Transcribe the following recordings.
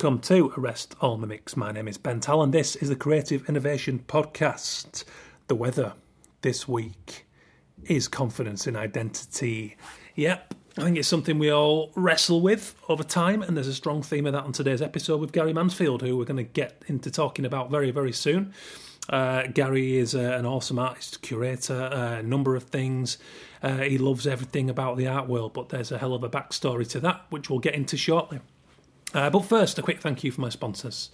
Welcome to Arrest All Mimics. My name is Ben Tallon and this is the Creative Innovation Podcast. The weather this week is confidence in identity. Yep, I think it's something we all wrestle with over time, and there's a strong theme of that on today's episode with Gary Mansfield, who we're going to get into talking about very, very soon. Uh, Gary is uh, an awesome artist, curator, uh, a number of things. Uh, he loves everything about the art world, but there's a hell of a backstory to that, which we'll get into shortly. Uh, but first, a quick thank you for my sponsors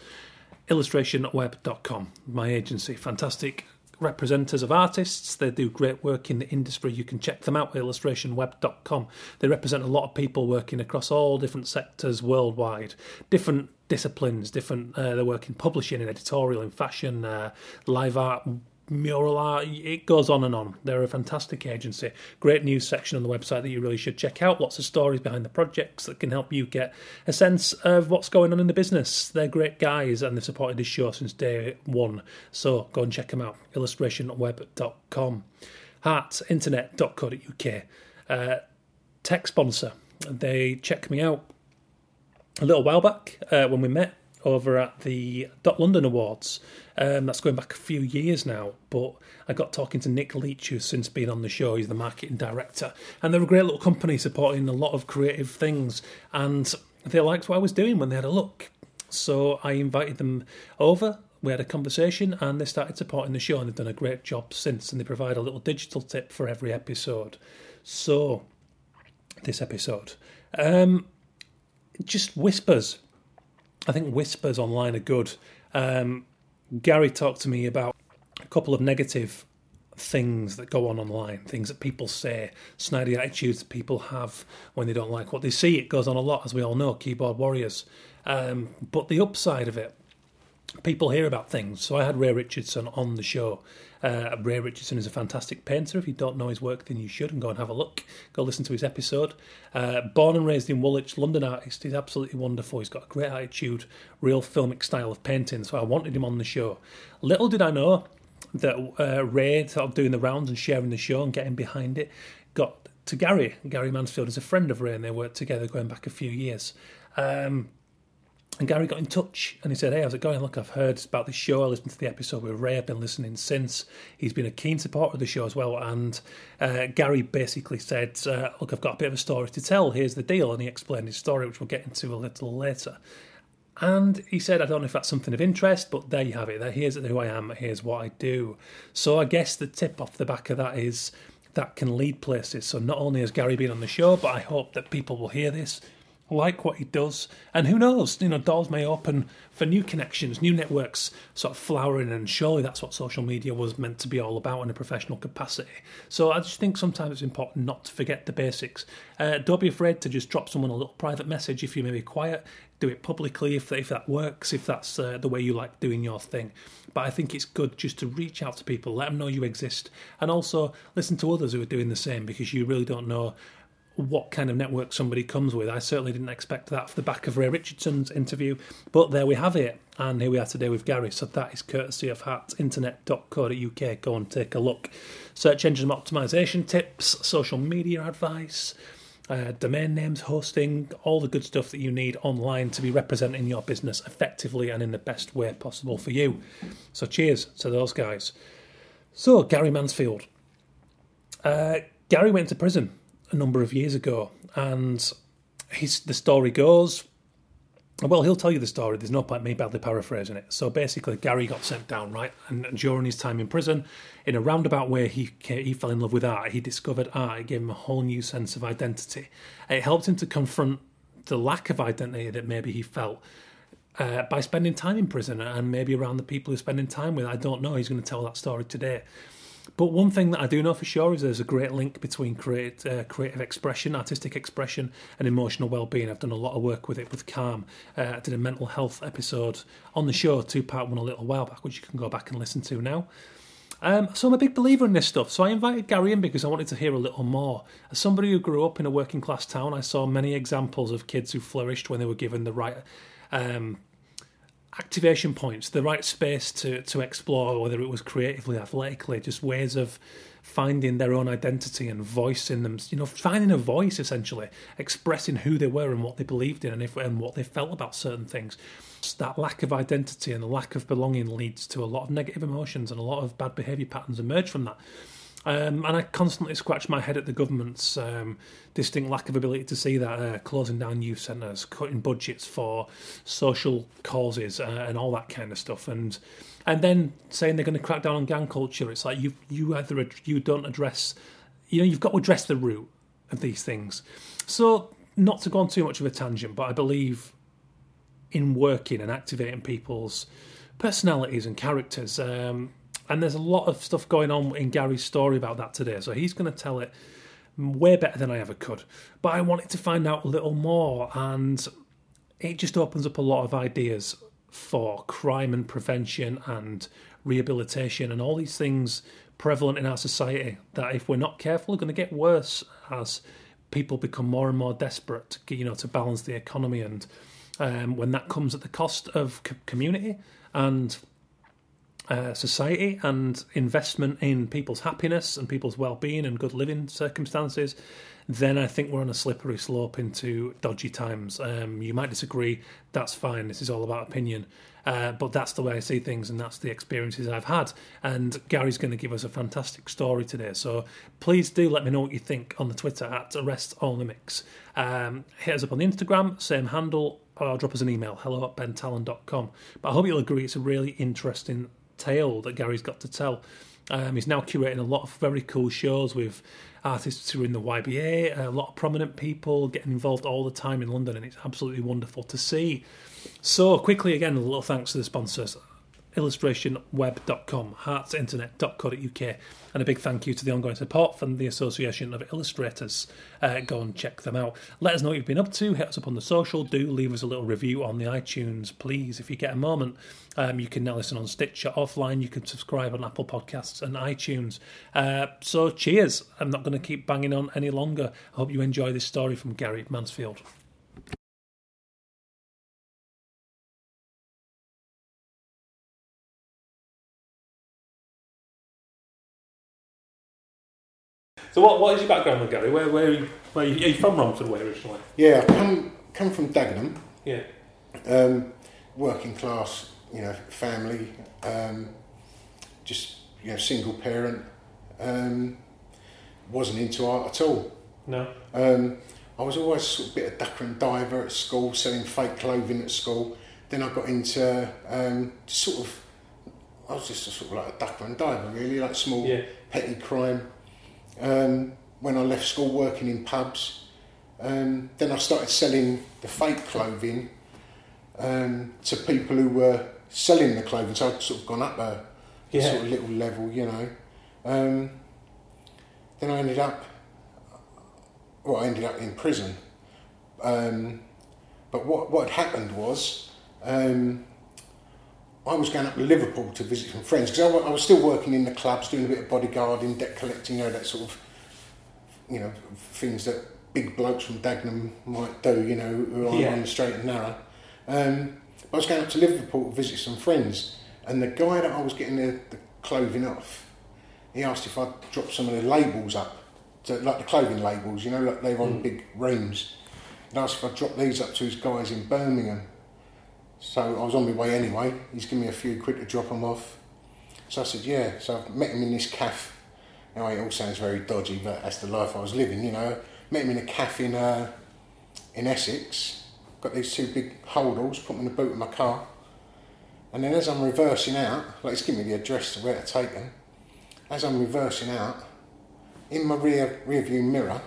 illustrationweb.com, my agency. Fantastic representatives of artists. They do great work in the industry. You can check them out at illustrationweb.com. They represent a lot of people working across all different sectors worldwide, different disciplines, different. Uh, they work in publishing, in editorial, in fashion, uh, live art, mural art. It goes on and on. They're a fantastic agency. Great news section on the website that you really should check out. Lots of stories behind the projects that can help you get a sense of what's going on in the business. They're great guys and they've supported this show since day one. So go and check them out. Illustrationweb.com. Heartsinternet.co.uk. Uh, tech sponsor. They checked me out a little while back uh, when we met over at the Dot London Awards. Um, that's going back a few years now, but I got talking to Nick Leach, who's since been on the show. He's the marketing director, and they're a great little company supporting a lot of creative things. And they liked what I was doing when they had a look, so I invited them over. We had a conversation, and they started supporting the show, and they've done a great job since. And they provide a little digital tip for every episode. So, this episode, um, just whispers I think whispers online are good. Um, Gary talked to me about a couple of negative things that go on online, things that people say, snidey attitudes people have when they don't like what they see. It goes on a lot, as we all know, keyboard warriors. Um, but the upside of it, people hear about things. So I had Ray Richardson on the show. Uh, Ray Richardson is a fantastic painter. If you don't know his work, then you should and go and have a look. Go listen to his episode. Uh, born and raised in Woolwich, London artist. He's absolutely wonderful. He's got a great attitude, real filmic style of painting. So I wanted him on the show. Little did I know that uh, Ray, sort of doing the rounds and sharing the show and getting behind it, got to Gary. Gary Mansfield is a friend of Ray, and they worked together going back a few years. Um, and Gary got in touch and he said, Hey, how's it going? Look, I've heard about this show. I listened to the episode with Ray. I've been listening since. He's been a keen supporter of the show as well. And uh, Gary basically said, uh, Look, I've got a bit of a story to tell. Here's the deal. And he explained his story, which we'll get into a little later. And he said, I don't know if that's something of interest, but there you have it. Here's who I am. Here's what I do. So I guess the tip off the back of that is that can lead places. So not only has Gary been on the show, but I hope that people will hear this like what he does. And who knows, you know, doors may open for new connections, new networks sort of flowering, and surely that's what social media was meant to be all about in a professional capacity. So I just think sometimes it's important not to forget the basics. Uh, don't be afraid to just drop someone a little private message if you may be quiet. Do it publicly if, if that works, if that's uh, the way you like doing your thing. But I think it's good just to reach out to people, let them know you exist, and also listen to others who are doing the same because you really don't know what kind of network somebody comes with. I certainly didn't expect that for the back of Ray Richardson's interview, but there we have it. And here we are today with Gary. So that is courtesy of heartsinternet.co.uk. Go and take a look. Search engine optimization tips, social media advice, uh, domain names, hosting, all the good stuff that you need online to be representing your business effectively and in the best way possible for you. So cheers to those guys. So, Gary Mansfield. Uh, Gary went to prison a number of years ago, and his the story goes. Well, he'll tell you the story. There's no point me badly paraphrasing it. So basically, Gary got sent down, right? And during his time in prison, in a roundabout way, he he fell in love with art. He discovered art. It gave him a whole new sense of identity. It helped him to confront the lack of identity that maybe he felt uh, by spending time in prison and maybe around the people he's spending time with. I don't know. He's going to tell that story today. But one thing that I do know for sure is there's a great link between create, uh, creative expression, artistic expression, and emotional well-being. I've done a lot of work with it with Calm. Uh, I did a mental health episode on the show, two-part one, a little while back, which you can go back and listen to now. Um, so I'm a big believer in this stuff. So I invited Gary in because I wanted to hear a little more. As somebody who grew up in a working class town, I saw many examples of kids who flourished when they were given the right um, activation points, the right space to to explore, whether it was creatively, athletically, just ways of finding their own identity and voice in them. You know, finding a voice essentially, expressing who they were and what they believed in, and if and what they felt about certain things. That lack of identity and the lack of belonging leads to a lot of negative emotions and a lot of bad behaviour patterns emerge from that. Um, and I constantly scratch my head at the government's um, distinct lack of ability to see that uh, closing down youth centres, cutting budgets for social causes, uh, and all that kind of stuff, and and then saying they're going to crack down on gang culture. It's like you you either ad- you don't address, you know, you've got to address the root of these things. So not to go on too much of a tangent, but I believe in working and activating people's personalities and characters. Um, and there's a lot of stuff going on in Gary's story about that today. So he's going to tell it way better than I ever could. But I wanted to find out a little more, and it just opens up a lot of ideas for crime and prevention and rehabilitation and all these things prevalent in our society that if we're not careful are going to get worse as people become more and more desperate to, you know to balance the economy and um, when that comes at the cost of community and uh, society and investment in people's happiness and people's well-being and good living circumstances, then I think we're on a slippery slope into dodgy times. Um, you might disagree. That's fine. This is all about opinion. Uh, but that's the way I see things, and that's the experiences I've had. And Gary's going to give us a fantastic story today. So please do let me know what you think on the Twitter at Arrest All Mimics. Um, hit us up on the Instagram, same handle, or drop us an email, hello at bentallon.com. But I hope you'll agree it's a really interesting tale that Gary's got to tell. Um, he's now curating a lot of very cool shows with artists who are in the YBA, a lot of prominent people getting involved all the time in London, and it's absolutely wonderful to see. So, quickly again, a little thanks to the sponsors illustrationweb.com, heartsinternet.co.uk, and a big thank you to the ongoing support from the Association of Illustrators. Uh, go and check them out. Let us know what you've been up to. Hit us up on the social. Do leave us a little review on the iTunes, please, if you get a moment. Um, you can now listen on Stitcher offline. You can subscribe on Apple Podcasts and iTunes. Uh, so, cheers. I'm not going to keep banging on any longer. I hope you enjoy this story from Gary Mansfield. So what, what is your background then, Gary? Where, where, are you, where are you, are you from Romford Way originally? Yeah, I come, come from Dagenham. Yeah. Um, working class, you know, family, um, just, you know, single parent. Um, wasn't into art at all. No. Um, I was always sort of a bit of ducker and diver at school, selling fake clothing at school. Then I got into um, sort of, I was just a sort of like a ducker and diver, really, like small Yeah. petty crime. Um, when I left school, working in pubs. Um, then I started selling the fake clothing um, to people who were selling the clothing. So I'd sort of gone up a, Yeah. sort of little level, you know. Um, then I ended up, well, I ended up in prison. Um, but what what had happened was, um, I was going up to Liverpool to visit some friends because I, I was still working in the clubs, doing a bit of bodyguarding, debt collecting, you know, that sort of, you know, things that big blokes from Dagenham might do, you know, who are Yeah. on the straight and narrow. Um, I was going up to Liverpool to visit some friends, and the guy that I was getting the, the clothing off, he asked if I'd drop some of the labels up, to, like the clothing labels, you know, like they were on Mm. big reams. He asked if I'd drop these up to his guys in Birmingham. So I was on my way anyway. He's given me a few quid to drop them off. So I said, yeah. So I met him in this cafe. Now it all sounds very dodgy, but that's the life I was living, you know. Met him in a cafe in, uh, in Essex. Got these two big holdalls, put them in the boot of my car. And then as I'm reversing out, like he's given me the address to where to take them. As I'm reversing out, in my rear rear view mirror,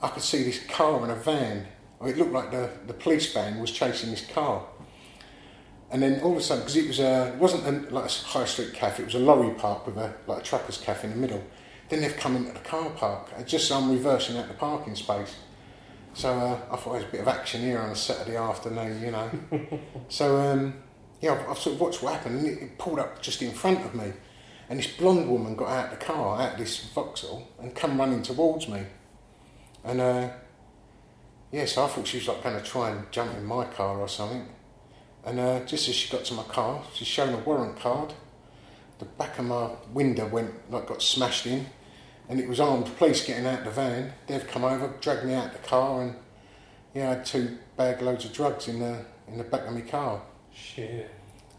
I could see this car and a van. It looked like the, the police van was chasing this car. And then all of a sudden, because it was a, it wasn't a, like a high street cafe, it was a lorry park with a like a trucker's cafe in the middle. Then they've come into the car park, and just so I'm reversing out the parking space. So uh, I thought there's a bit of action here on a Saturday afternoon, you know. so um, yeah, I've, I've sort of watched what happened, and it, it pulled up just in front of me, and this blonde woman got out of the car, out of this Vauxhall, and come running towards me, and uh, yeah, so I thought she was like going to try and jump in my car or something. And uh, just as she got to my car, she's shown a warrant card. The back of my window went like got smashed in, and it was armed police getting out the van. They've come over, dragged me out the car, and yeah, I had two bag loads of drugs in the in the back of my car. Shit.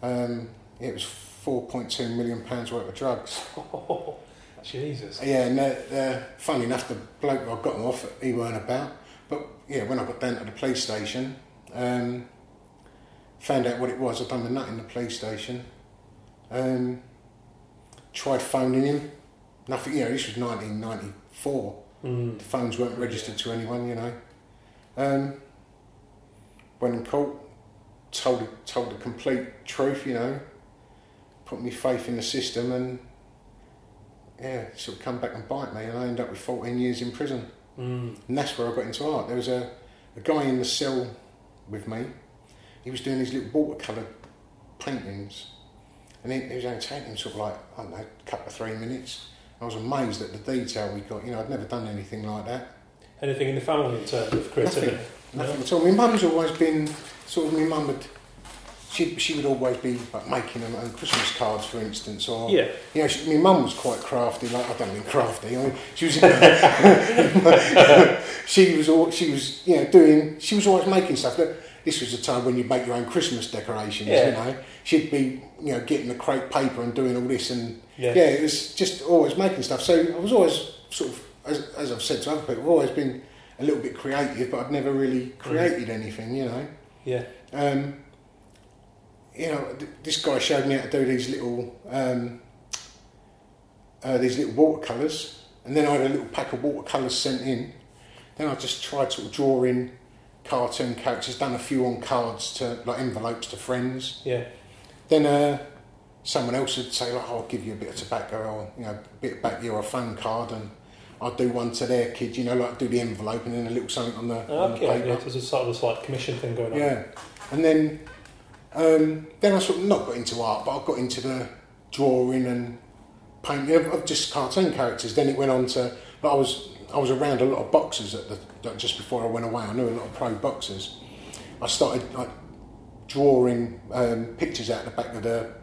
Um, it was 4.2 million pounds worth of drugs. Jesus. Yeah, and uh, uh, funny enough, the bloke I got them off, he weren't about. But yeah, when I got down to the police station, um, found out what it was. I'd done the nut in the police station. Um, tried phoning him. Nothing. You know, this was 1994. Mm. The phones weren't registered to anyone. You know. Um, went in court, told told the complete truth. You know, put me faith in the system, and yeah, sort of come back and bite me, and I ended up with 14 years in prison. Mm. And that's where I got into art. There was a, a guy in the cell with me. He was doing these little watercolour paintings. And he, was only taking sort of like, I don't know, a couple of three minutes. I was amazed at the detail we got. You know, I'd never done anything like that. Anything in the family in terms of creativity? Nothing at all. My mum's always been, sort of, my mum would, she, she would always be like making them own Christmas cards, for instance, or Yeah. you know, she, my mum was quite crafty. Like I don't mean crafty. I mean, she was. she was. All, she was. You know, doing. She was always making stuff. This was the time when you make your own Christmas decorations. Yeah. You know, she'd be. You know, getting the crepe paper and doing all this, and Yeah. yeah, it was just always making stuff. So I was always sort of, as, as I've said to other people, I've always been a little bit creative, but I'd never really created anything. You know. Yeah. Um, you know, th- this guy showed me how to do these little um, uh, these little watercolours, and then I had a little pack of watercolours sent in. Then I just tried sort of drawing cartoon characters, done a few on cards to like envelopes to friends. Yeah. Then uh, someone else would say like, oh, "I'll give you a bit of tobacco, or you know, a bit of back or a phone card," and I'd do one to their kid. You know, like do the envelope and then a little something on the, on the Okay. paper. Yeah, there's a sort of a slight commission thing going on. Yeah, and then um, then I sort of not got into art, but I got into the drawing and painting of, of just cartoon characters. Then it went on to, but I was I was around a lot of boxers at the just before I went away. I knew a lot of pro boxers. I started like drawing um, pictures out the back of the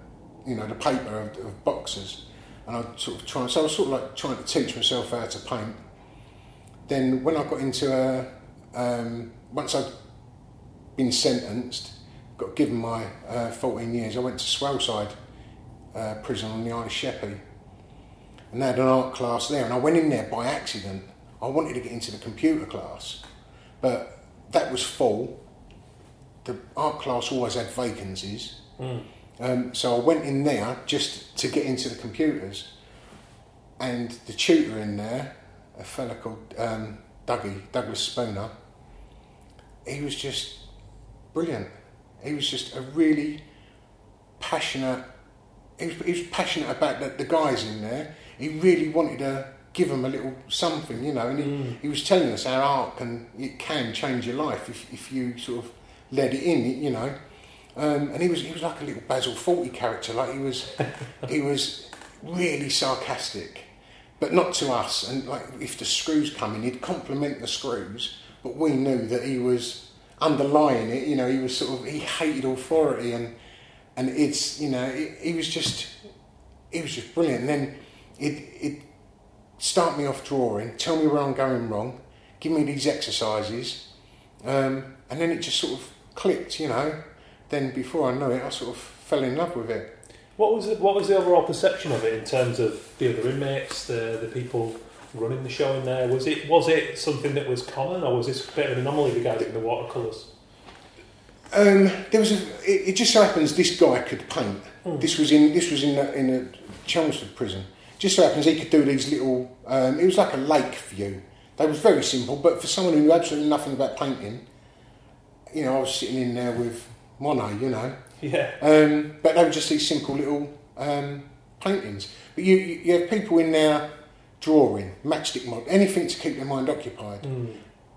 you know the paper of, of boxers, and I sort of trying. So I was sort of like trying to teach myself how to paint. Then when I got into a um, once I'd been sentenced, got given my uh, 14 years, I went to Swaleside uh, prison on the Isle of Sheppey. And they had an art class there, and I went in there by accident. I wanted to get into the computer class, but that was full. The art class always had vacancies. Mm. Um, so I went in there just to get into the computers, and the tutor in there, a fella called um, Dougie, Douglas Spooner, he was just brilliant. He was just a really passionate. He was, he was passionate about the, the guys in there. He really wanted to give them a little something, you know. And he, Mm. he was telling us how art can it can change your life if, if you sort of let it in, you know. Um, and he was he was like a little Basil Fawlty character. Like he was he was really sarcastic, but not to us. And like if the screws come in, he'd compliment the screws, but we knew that he was underlying it. You know, he was sort of he hated authority, and and it's you know it, he was just he was just brilliant. And then it it start me off drawing, tell me where I'm going wrong, give me these exercises, um, and then it just sort of clicked. You know, then before I know it, I sort of fell in love with it. What was it, what was the overall perception of it in terms of the other inmates, the the people running the show in there? Was it was it something that was common, or was this a bit of an anomaly? The guys in the watercolours. Um, there was a. It, it just so happens this guy could paint. Hmm. This was in this was in a, in a Chelmsford prison. Just so happens he could do these little. Um, it was like a lake view. They was very simple, but for someone who knew absolutely nothing about painting, you know, I was sitting in there with Monet, you know. Yeah. Um, but they were just these simple little um, paintings. But you, you you have people in there drawing, matchstick model, anything to keep their mind occupied. Mm.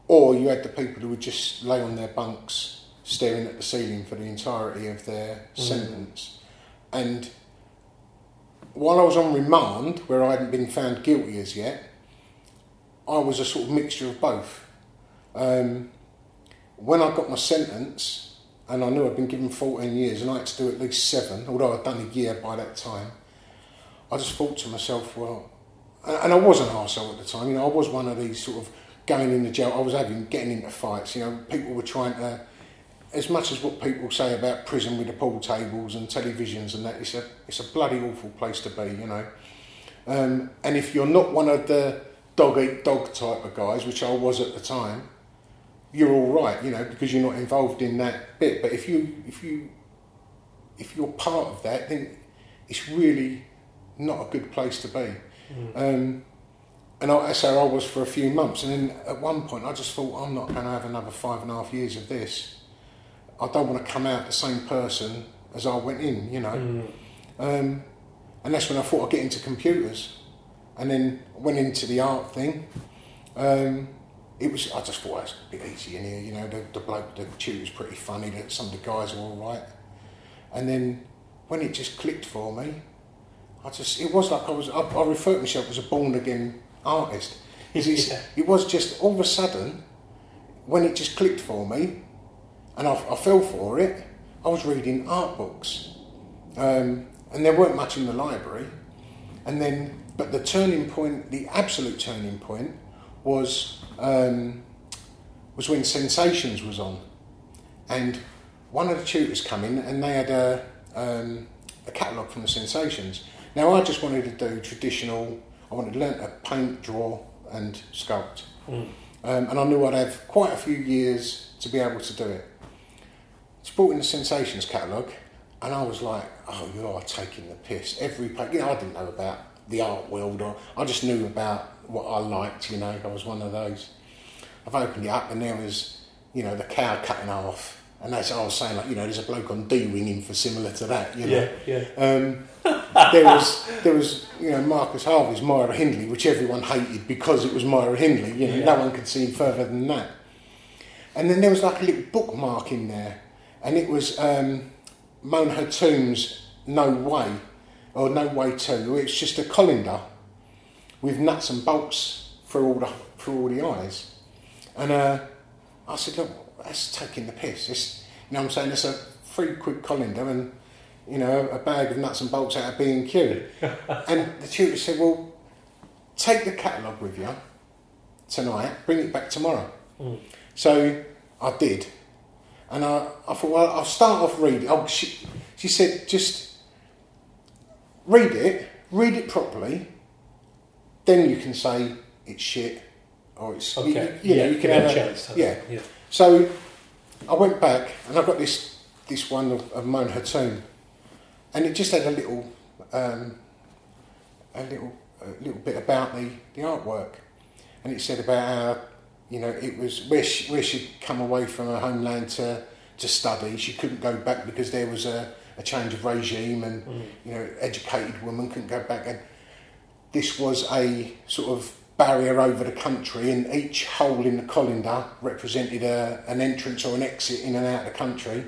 Or you had the people who would just lay on their bunks staring at the ceiling for the entirety of their Mm. sentence. And while I was on remand, where I hadn't been found guilty as yet, I was a sort of mixture of both. Um, when I got my sentence, and I knew I'd been given 14 years, and I had to do at least seven, although I'd done a year by that time. I just thought to myself, well, and I was an arsehole at the time. You know, I was one of these sort of going in the jail. I was having getting into fights. You know, people were trying to, as much as what people say about prison with the pool tables and televisions and that. It's a it's a bloody awful place to be. You know, um, and if you're not one of the dog eat dog type of guys, which I was at the time, you're all right. You know, because you're not involved in that bit. But if you if you if you're part of that, then it's really not a good place to be. Um, and I, so I was for a few months, and then at one point I just thought, I'm not going to have another five and a half years of this. I don't want to come out the same person as I went in, you know. Um, and that's when I thought I'd get into computers, and then went into the art thing. Um, it was I just thought it was a bit easy in here, you know. The, the bloke, the tutor was pretty funny. That some of the guys were all right, and then when it just clicked for me, I just it was like I was I, I refer to myself as a born again artist. it's- Yeah. It was just all of a sudden when it just clicked for me, and I, I fell for it. I was reading art books, um, and there weren't much in the library. And then, but the turning point, the absolute turning point, was um, was when Sensations was on, and one of the tutors come in and they had a um, a catalogue from the Sensations. Now I just wanted to do traditional. I wanted to learn to paint, draw, and sculpt, um, and I knew I'd have quite a few years to be able to do it. It's brought in the Sensations catalogue, and I was like, "Oh, you are taking the piss." Every page, you know, I didn't know about the art world, or I just knew about what I liked. You know, I was one of those. I've opened it up, and there was, you know, the cow cutting off, and as I was saying, like, you know, there's a bloke on D winging for similar to that. You know, yeah. um, there was there was you know Marcus Harvey's Myra Hindley, which everyone hated because it was Myra Hindley. You know, Yeah. no one could see him further than that. And then there was like a little bookmark in there, and it was um, Mona Hatoum's No Way, or No Way Two. It's just a colander with nuts and bolts through all the through all the eyes. And uh, I said, look, that's taking the piss. It's, you know what I'm saying? It's a three quid colander and, you know, a bag of nuts and bolts out of B&Q. and the tutor said, well, take the catalogue with you tonight, bring it back tomorrow. So I did. And I, I thought, well, I'll start off reading. Oh, she, she said, just read it, read it properly, then you can say it's shit or it's you- Okay. you, know yeah, you can have a, chance. yeah. yeah. So I went back and I got this this one of, of Mona Hatoum, and it just had a little um, a little a little bit about the, the artwork, and it said about how you know it was where she, where she'd come away from her homeland to to study. She couldn't go back because there was a, a change of regime, and mm. you know educated woman couldn't go back. And this was a sort of barrier over the country, and each hole in the colander represented a, an entrance or an exit in and out of the country,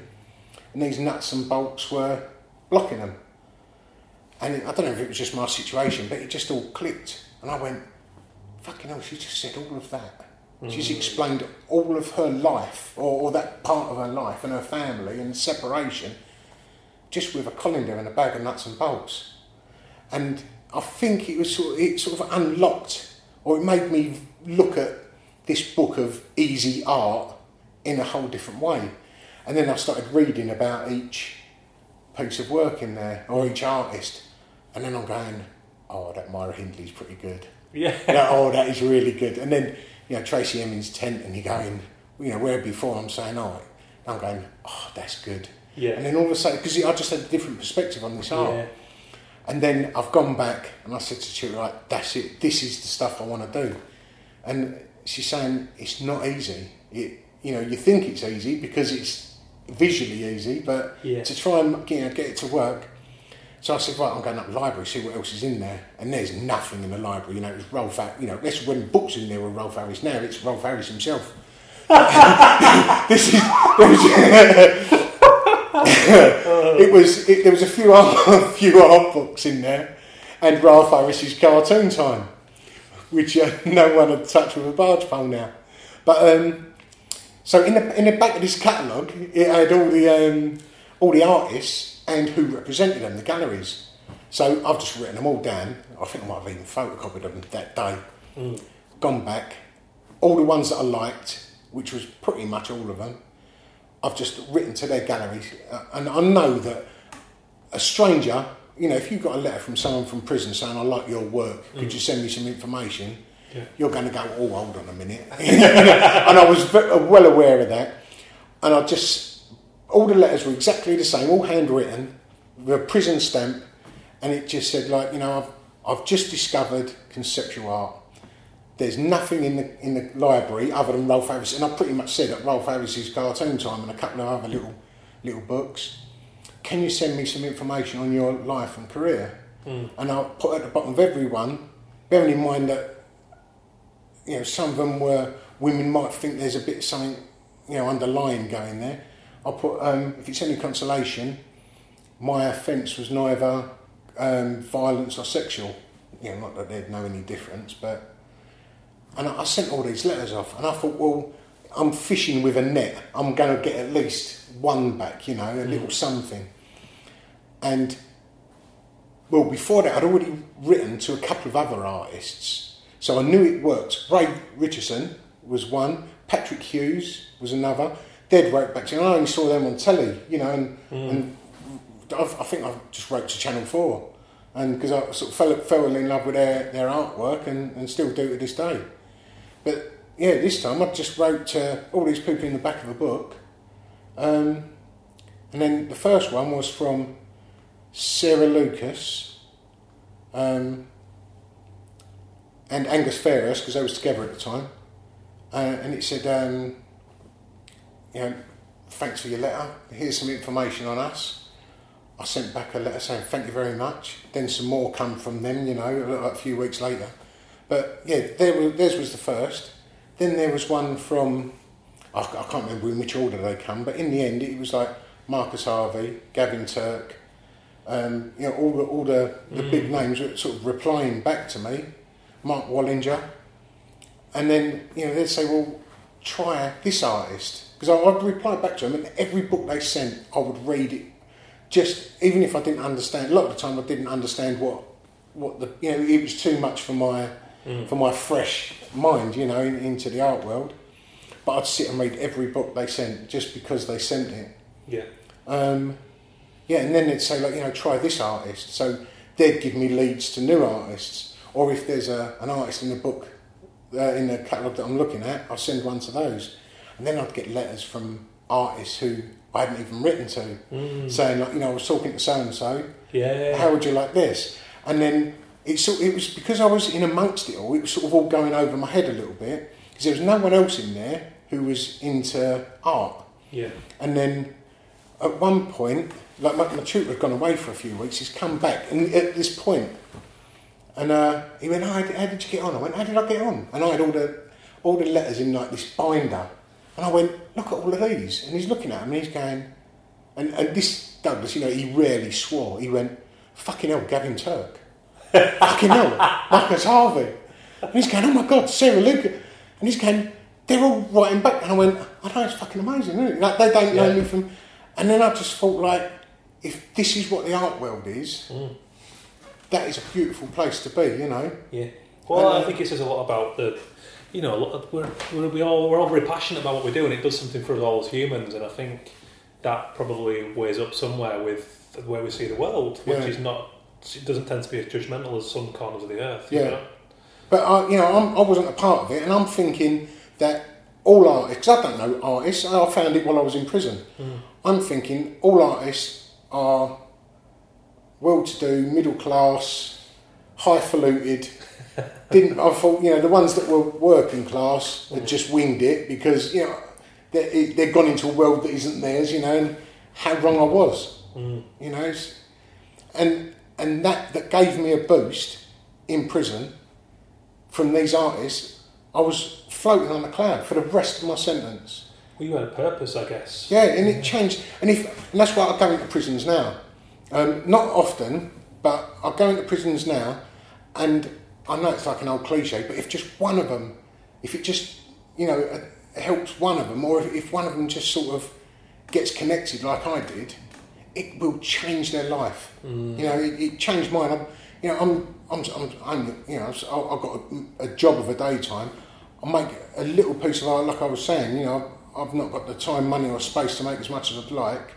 and these nuts and bolts were blocking them. And it, I don't know if it was just my situation, but it just all clicked, and I went, "Fucking hell!" She just said all of that. She's explained all of her life, or, or that part of her life, and her family, and separation, just with a colander and a bag of nuts and bolts and I think it was sort of, it sort of unlocked or it made me look at this book of easy art in a whole different way. And then I started reading about each piece of work in there or each artist, and then I'm going, oh, that Myra Hindley's pretty good. Yeah. Yeah, oh, that is really good. And then you know Tracey Emin's tent, and you're going, you know, where before I'm saying, oh, I'm going, oh, that's good. Yeah. And then all of a sudden, because I just had a different perspective on this art. Yeah. And then I've gone back and I said to Chile, right, that's it. This is the stuff I want to do. And she's saying it's not easy. It, you know, you think it's easy because it's visually easy, but Yeah. to try and you know, get it to work. So I said, right, I'm going up the library, see what else is in there. And there's nothing in the library. You know, it was Rolf. Har- You know, that's when books in there were Rolf Harris. Now it's Rolf Harris himself. this is. It was. It, there was a few art, a few art books in there, and Rolf Harris's cartoon time, which uh, no one had touched with a barge pole now. But um, So in the in the back of this catalogue, it had all the um, all the artists and who represented them, the galleries. So I've just written them all down. I think I might have even photocopied them that day. Gone back, all the ones that I liked, which was pretty much all of them. I've just written to their galleries, uh, and I know that a stranger, you know, if you got a letter from someone from prison saying, "I like your work, could you send me some information?" Yeah. You're going to go, "Oh, hold on a minute," and I was well aware of that. And I just, all the letters were exactly the same, all handwritten, with a prison stamp, and it just said, like, you know, I've, I've just discovered conceptual art. There's nothing in the in the library other than Rolf Harris, and I pretty much said that Rolf Harris's Cartoon Time and a couple of other little little books. Can you send me some information on your life and career? Hmm. And I'll put at the bottom of everyone, bearing in mind that you know some of them were women might think there's a bit of something you know underlying going there. I'll put um, if it's any consolation, my offence was neither um, violence or sexual. You know, not that they'd know any difference, but and I I sent all these letters off, and I thought, well, I'm fishing with a net. I'm going to get at least one back, you know, a little something. And well, before that, I'd already written to a couple of other artists, so I knew it worked. Ray Richardson was one, Patrick Hughes was another. Wrote back saying, I only saw them on telly, you know, and, and I, I think I just wrote to Channel 4. And because I sort of fell, fell in love with their, their artwork and, and still do to this day. But yeah, this time I just wrote to all these people in the back of a book. Um, and then the first one was from Sarah Lucas um, and Angus Fairhurst, because they was together at the time. Uh, and it said, um, you know, thanks for your letter. Here's some information on us. I sent back a letter saying thank you very much. Then some more come from them, you know, a, few weeks later. But yeah, there was, theirs was the first. Then there was one from, I, I can't remember in which order they come, but in the end it was like Marcus Harvey, Gavin Turk, um, you know, all the, all the, the big names were sort of replying back to me, Mark Wallinger. And then, you know, they'd say, well, try this artist. Because I'd reply back to them, and every book they sent, I would read it. Just, even if I didn't understand, a lot of the time I didn't understand what, what the, you know, it was too much for my, for my fresh mind, you know, in, into the art world. But I'd sit and read every book they sent just because they sent it. Yeah. Um, yeah, and then they'd say like, you know, try this artist. So they'd give me leads to new artists, or if there's a, an artist in the book, uh, in the catalogue that I'm looking at, I'll send one to those, and then I'd get letters from artists who I hadn't even written to, saying like, you know, I was talking to so and so. Yeah. How would you like this? And then it sort it was because I was in amongst it all. It was sort of all going over my head a little bit because there was no one else in there who was into art. yeah. And then at one point, like my, my tutor had gone away for a few weeks, he's come back, and at this point, and uh, he went, oh, how, did, how did you get on? I went, how did I get on? And I had all the all the letters in like this binder, and I went, look at all of these, and he's looking at them, and he's going, and, and this Douglas, you know, he rarely swore. He went, fucking hell, Gavin Turk, fucking hell, Marcus Harvey, and he's going, oh my god, Sarah Luca, and he's going, they're all writing back, and I went, I know it's fucking amazing, isn't it? Like they don't know me from, and then I just thought like, if this is what the art world is, that is a beautiful place to be, you know. Yeah. Well, And, I uh, think it says a lot about the, you know, a lot of- we're, we're, we all, we're all very passionate about what we do and it does something for us all as humans. And I think that probably weighs up somewhere with where we see the world, which Yeah. is not, it doesn't tend to be as judgmental as some corners of the earth. you Yeah. know? But I, you know, I'm, I wasn't a part of it, and I'm thinking that all artists. I don't know artists. I found it while I was in prison. Hmm. I'm thinking all artists are well-to-do, middle class, highfalutin. Didn't I thought you know the ones that were working class had just winged it because you know they they've gone into a world that isn't theirs. You know, and how wrong I was. You know, and and that that gave me a boost in prison from these artists. I was floating on a cloud for the rest of my sentence. Well, you had a purpose, I guess. Yeah, and it changed. And if and that's why I go into prisons now. Um, not often, but I go into prisons now, and I know it's like an old cliche, but if just one of them, if it just, you know, uh, helps one of them, or if, if one of them just sort of gets connected like I did, it will change their life. Mm. You know, it, it changed mine. I'm, you know, I'm, I'm, I'm, I'm you know, I've I've got a, a job of a daytime. I make a little piece of art, like I was saying. You know, I've not got the time, money, or space to make as much as I'd like.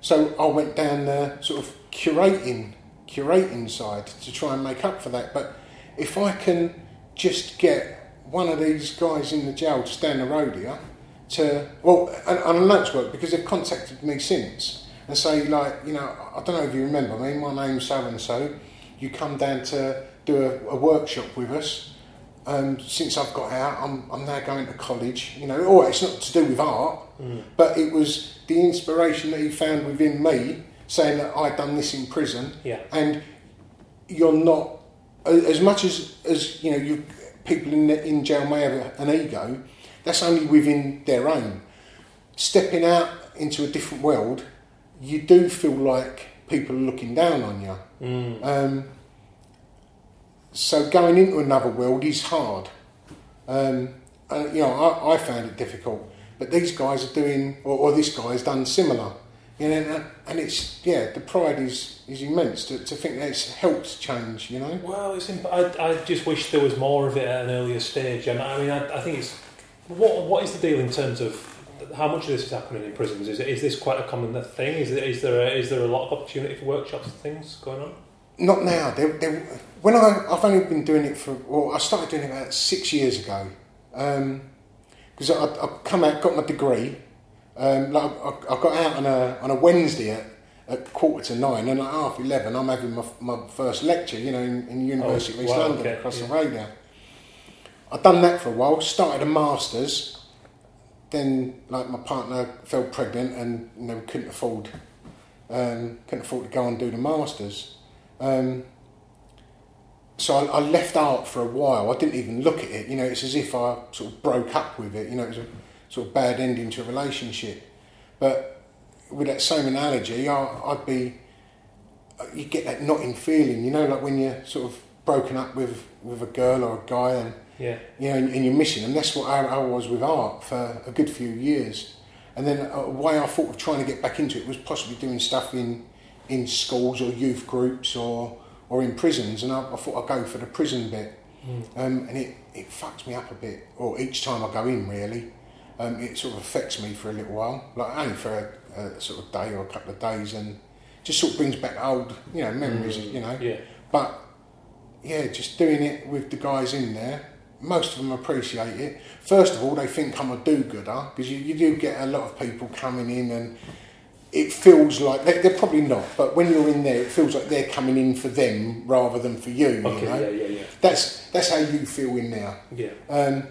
So I went down the sort of curating, curating side to try and make up for that. But if I can just get one of these guys in the jail just down the road here to, well, and, and I know it's worked because they've contacted me since and say like, you know, I don't know if you remember me, my name's so and so. You come down to do a, a workshop with us. Um, since I've got out, I'm, I'm now going to college. You know, oh, it's not to do with art, but it was the inspiration that he found within me, saying that I'd done this in prison, Yeah. and you're not as much as as you know. You people in in jail may have an ego. That's only within their own. Stepping out into a different world, you do feel like people are looking down on you. Mm. Um, so going into another world is hard. Um, and, you know, I, I found it difficult, but these guys are doing, or, or this guy has done similar. You know, and, uh, and it's yeah, the pride is, is immense to, to think that it's helped change. You know, Well, it's imp- I, I just wish there was more of it at an earlier stage. And I mean, I, I think it's what what is the deal in terms of how much of this is happening in prisons? Is, is this quite a common thing? Is, it, is there a, is there a lot of opportunity for workshops and things going on? not now. They, they, when I I've only been doing it for well, I started doing it about six years ago. Um, because I, I come out, got my degree. Um, like I, I got out on a on a Wednesday at, at quarter to nine, and at half eleven, I'm having my, my first lecture. You know, in, in University Oh, of East wow, London, okay, across yeah. the road there. I'd done that for a while. Started a masters. Then, like my partner fell pregnant, and you know couldn't afford um, couldn't afford to go and do the masters. Um, so I, I left art for a while. I didn't even look at it. You know, it's as if I sort of broke up with it. You know, it was a sort of bad ending to a relationship. But with that same analogy, I, I'd be you get that knotting feeling. You know, like when you're sort of broken up with with a girl or a guy, and Yeah. you know, and, and you're missing them. That's what I, I was with art for a good few years. And then a way I thought of trying to get back into it was possibly doing stuff in in schools or youth groups or or in prisons. And I, I thought I'd go for the prison bit. Um, and it, it fucks me up a bit, or each time I go in, really. Um, it sort of affects me for a little while, like only for a, a sort of day or a couple of days, and just sort of brings back old, you know, memories, you know. Yeah. But yeah, just doing it with the guys in there, most of them appreciate it. First of all, they think I'm a do-gooder because you, you do get a lot of people coming in and it feels like they, they're probably not, but when you're in there, it feels like they're coming in for them rather than for you. Okay. you know? Yeah. Yeah. Yeah. That's that's how you feel in there. Yeah. Um,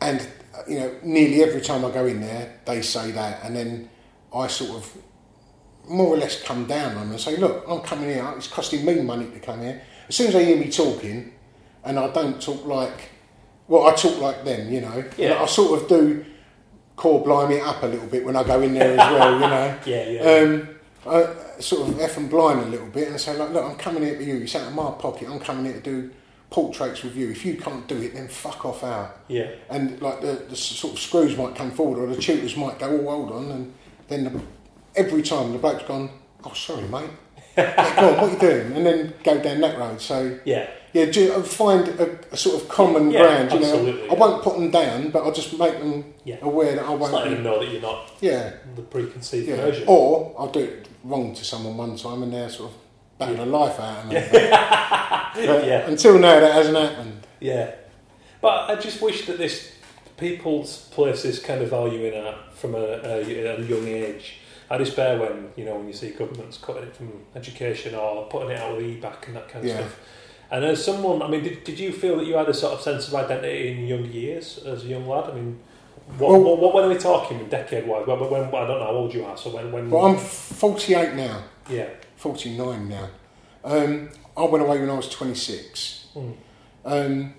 and you know, nearly every time I go in there, they say that, and then I sort of more or less come down on them and say, "Look, I'm coming here. It's costing me money to come here." As soon as they hear me talking, and I don't talk like, well, I talk like them, you know. Yeah. I sort of do core blind it up a little bit when I go in there as well, you know. Yeah. Yeah. Um, I sort of F and blind a little bit and say, like, look, I'm coming here to you. It's out of my pocket. I'm coming here to do portraits with you. If you can't do it, then fuck off out. yeah. And like the, the sort of screws might come forward, or the tutors might go, "Oh, hold on," and then the, every time the bloke's gone, "Oh, sorry, mate." yeah, go on, what you doing? And then go down that road. So Yeah. yeah, I find a, a sort of common Yeah, ground. You know, absolutely, I won't put them down, but I'll just make them Yeah. aware that I won't. be- them know that you're not yeah, the preconceived version. Or I'll do it wrong to someone one time, and they're sort of Yeah. the life out of me. But uh, Yeah. Until now, that hasn't happened. Yeah, but I just wish that this people's place places kind of valuing art from a, a, a young age. I despair when you know when you see governments cutting it from education or putting it out of EBacc and that kind of Yeah. stuff. And as someone, I mean, did, did you feel that you had a sort of sense of identity in young years as a young lad? I mean, what, Well- what, what when are we talking decade wise? When, when, I don't know how old you are, so when when Well, I'm 48 now. yeah 49 now. Um, I went away when I was 26. Mm. Um,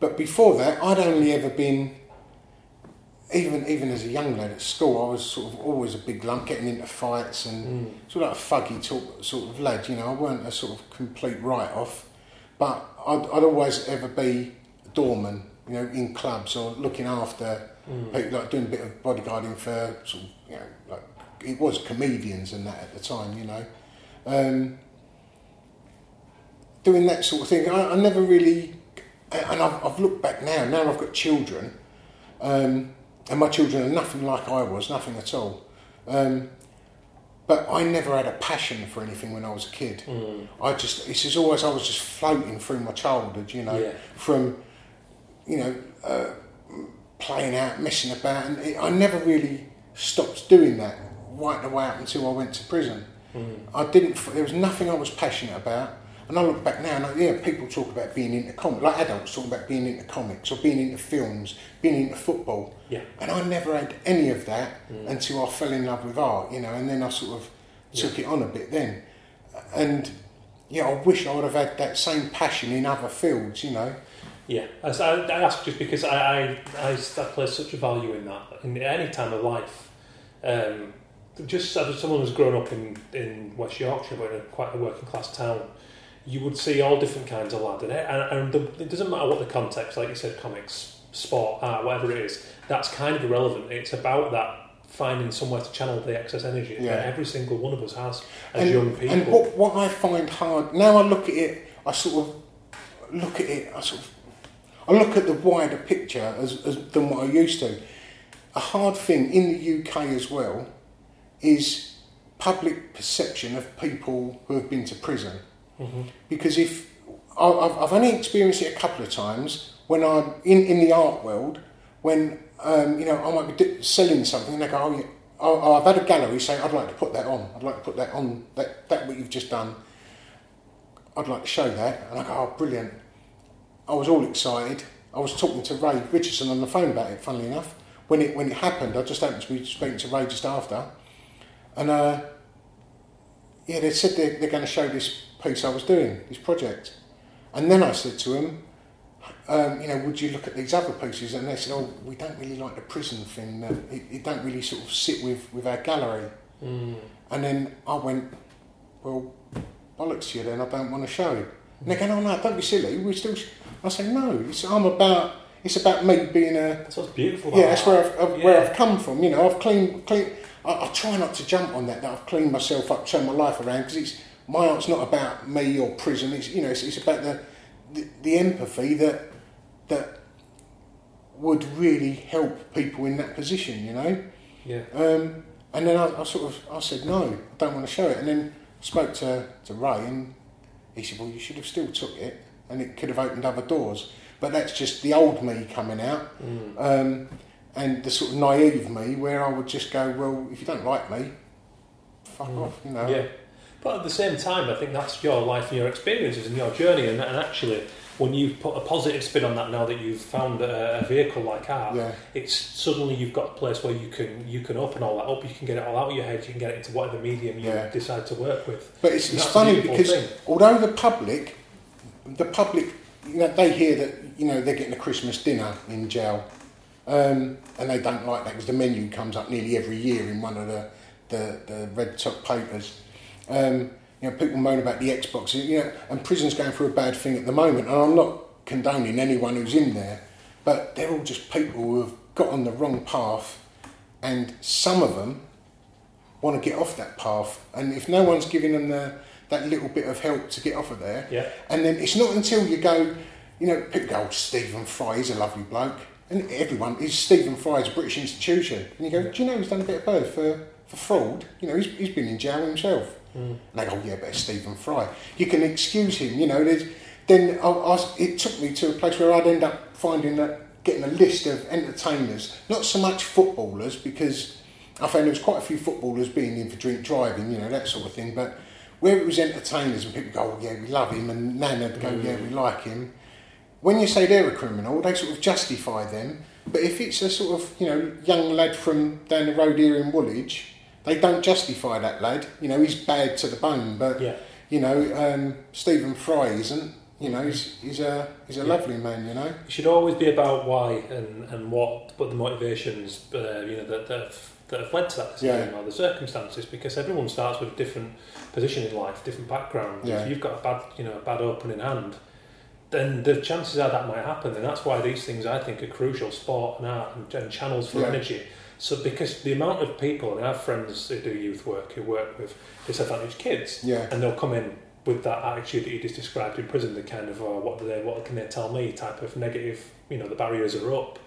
but before that, I'd only ever been, even even as a young lad at school, I was sort of always a big lump, getting into fights and Mm. sort of like a fuggy talk, sort of lad. You know, I weren't a sort of complete write-off, but I'd, I'd always ever be a doorman. You know, in clubs or looking after People, like doing a bit of bodyguarding for sort of, you know, like it was comedians and that at the time, you know. Um, doing that sort of thing, I, I never really, and I've, I've looked back now. Now I've got children, um, and my children are nothing like I was, nothing at all. Um, but I never had a passion for anything when I was a kid. Mm. I just, it's as always I was just floating through my childhood, you know, Yeah. from, you know, uh, playing out, messing about, and it, I never really stopped doing that right the way up until I went to prison. Mm. I didn't. There was nothing I was passionate about. And I look back now, and I, yeah, people talk about being into comics, like adults talk about being into comics or being into films, being into football. Yeah. And I never had any of that until I fell in love with art, you know, and then I sort of took it on a bit then. And yeah, I wish I would have had that same passion in other fields, you know. Yeah, I, I I ask just because I, I, I, I place such a value in that in any time of life. Um, just as someone who's grown up in, in West Yorkshire, but in a, quite a working class town, you would see all different kinds of lad, and, it, and, and the, it doesn't matter what the context, like you said, comics, sport, art, whatever it is. That's kind of irrelevant. It's about that finding somewhere to channel the excess energy Yeah. that every single one of us has as and, young people. And what, what I find hard now, I look at it. I sort of look at it. I sort of I look at the wider picture as, as than what I used to. A hard thing in the UK as well is public perception of people who have been to prison. Mhm. Because if I've, I've only experienced it a couple of times when I'm in, in the art world, when um, you know I might be selling something and they go, oh, yeah, oh, oh, I've had a gallery say I'd like to put that on. I'd like to put that on. That that what you've just done. I'd like to show that, and I go, oh, brilliant. I was all excited. I was talking to Ray Richardson on the phone about it. Funnily enough, when it when it happened, I just happened to be speaking to Ray just after, and uh, yeah, they said they're, they're going to show this piece I was doing, this project, and then I said to them, um, you know, would you look at these other pieces? And they said, oh, we don't really like the prison thing. Uh, it, it don't really sort of sit with with our gallery. Mm. And then I went, well, bollocks to you then, I don't want to show. And they go, no, no, don't be silly. We still. Sh-. I say, no, it's, I'm about. It's about me being a. That's what's beautiful. Yeah, that's where I've, I've where I've come from. You know, I've cleaned, clean. I, I try not to jump on that. That I've cleaned myself up, turned my life around because it's my art's not about me or prison. It's you know, it's, it's about the, the the empathy that that would really help people in that position. You know. Yeah. Um, and then I, I sort of I said no, I don't want to show it. And then I spoke to, to Ray, and he said, well, you should have still took it, and it could have opened other doors. But that's just the old me coming out, Mm. um, and the sort of naive me, where I would just go, well, if you don't like me, fuck Mm. off, you know. Yeah. But at the same time, I think that's your life and your experiences and your journey. And, and actually, when you put a positive spin on that now that you've found a, a vehicle like art, Yeah. it's suddenly you've got a place where you can you can open all that up. You can get it all out of your head. You can get it into whatever medium you Yeah. decide to work with. But it's, it's funny because thing. although the public, the public, you know, they hear that you know they're getting a Christmas dinner in jail, um, and they don't like that because the menu comes up nearly every year in one of the the, the red top papers. Um, you know, people moan about the Xbox, you know, and prison's going through a bad thing at the moment, and I'm not condoning anyone who's in there, but they're all just people who have got on the wrong path, and some of them want to get off that path, and if no one's giving them the, that little bit of help to get off of there, Yeah. and then it's not until you go, you know, people go, oh, Stephen Fry, he's a lovely bloke, and everyone, is Stephen Fry's a British institution, and you go, do you know he's done a bit of both for, for fraud? You know, he's, he's been in jail himself. And they go, oh, yeah, but it's Stephen Fry. You can excuse him, you know. There's, then I, I, it took me to a place where I'd end up finding that, getting a list of entertainers, not so much footballers, because I found there was quite a few footballers being in for drink driving, you know, that sort of thing. But where it was entertainers and people go, oh, yeah, we love him, and Nan would go, mm. yeah, we like him. When you say they're a criminal, they sort of justify them. But if it's a sort of, you know, young lad from down the road here in Woolwich, they don't justify that lad. You know, he's bad to the bone, but Yeah. you know, um, Stephen Fry isn't. You know, he's, he's a he's a Yeah. lovely man. You know. It should always be about why and, and what, but the motivations, uh, you know, that, that, have, that have led to that decision Yeah. or the circumstances. Because everyone starts with a different position in life, different background. Yeah. If you've got a bad, you know, a bad opening hand, then the chances are that might happen, and that's why these things I think are crucial: sport and art and, and channels for Yeah. energy. So because the amount of people, and I have friends who do youth work who work with disadvantaged kids, Yeah. and they'll come in with that attitude that you just described in prison, the kind of oh, what do they, what can they tell me type of negative, you know, the barriers are up.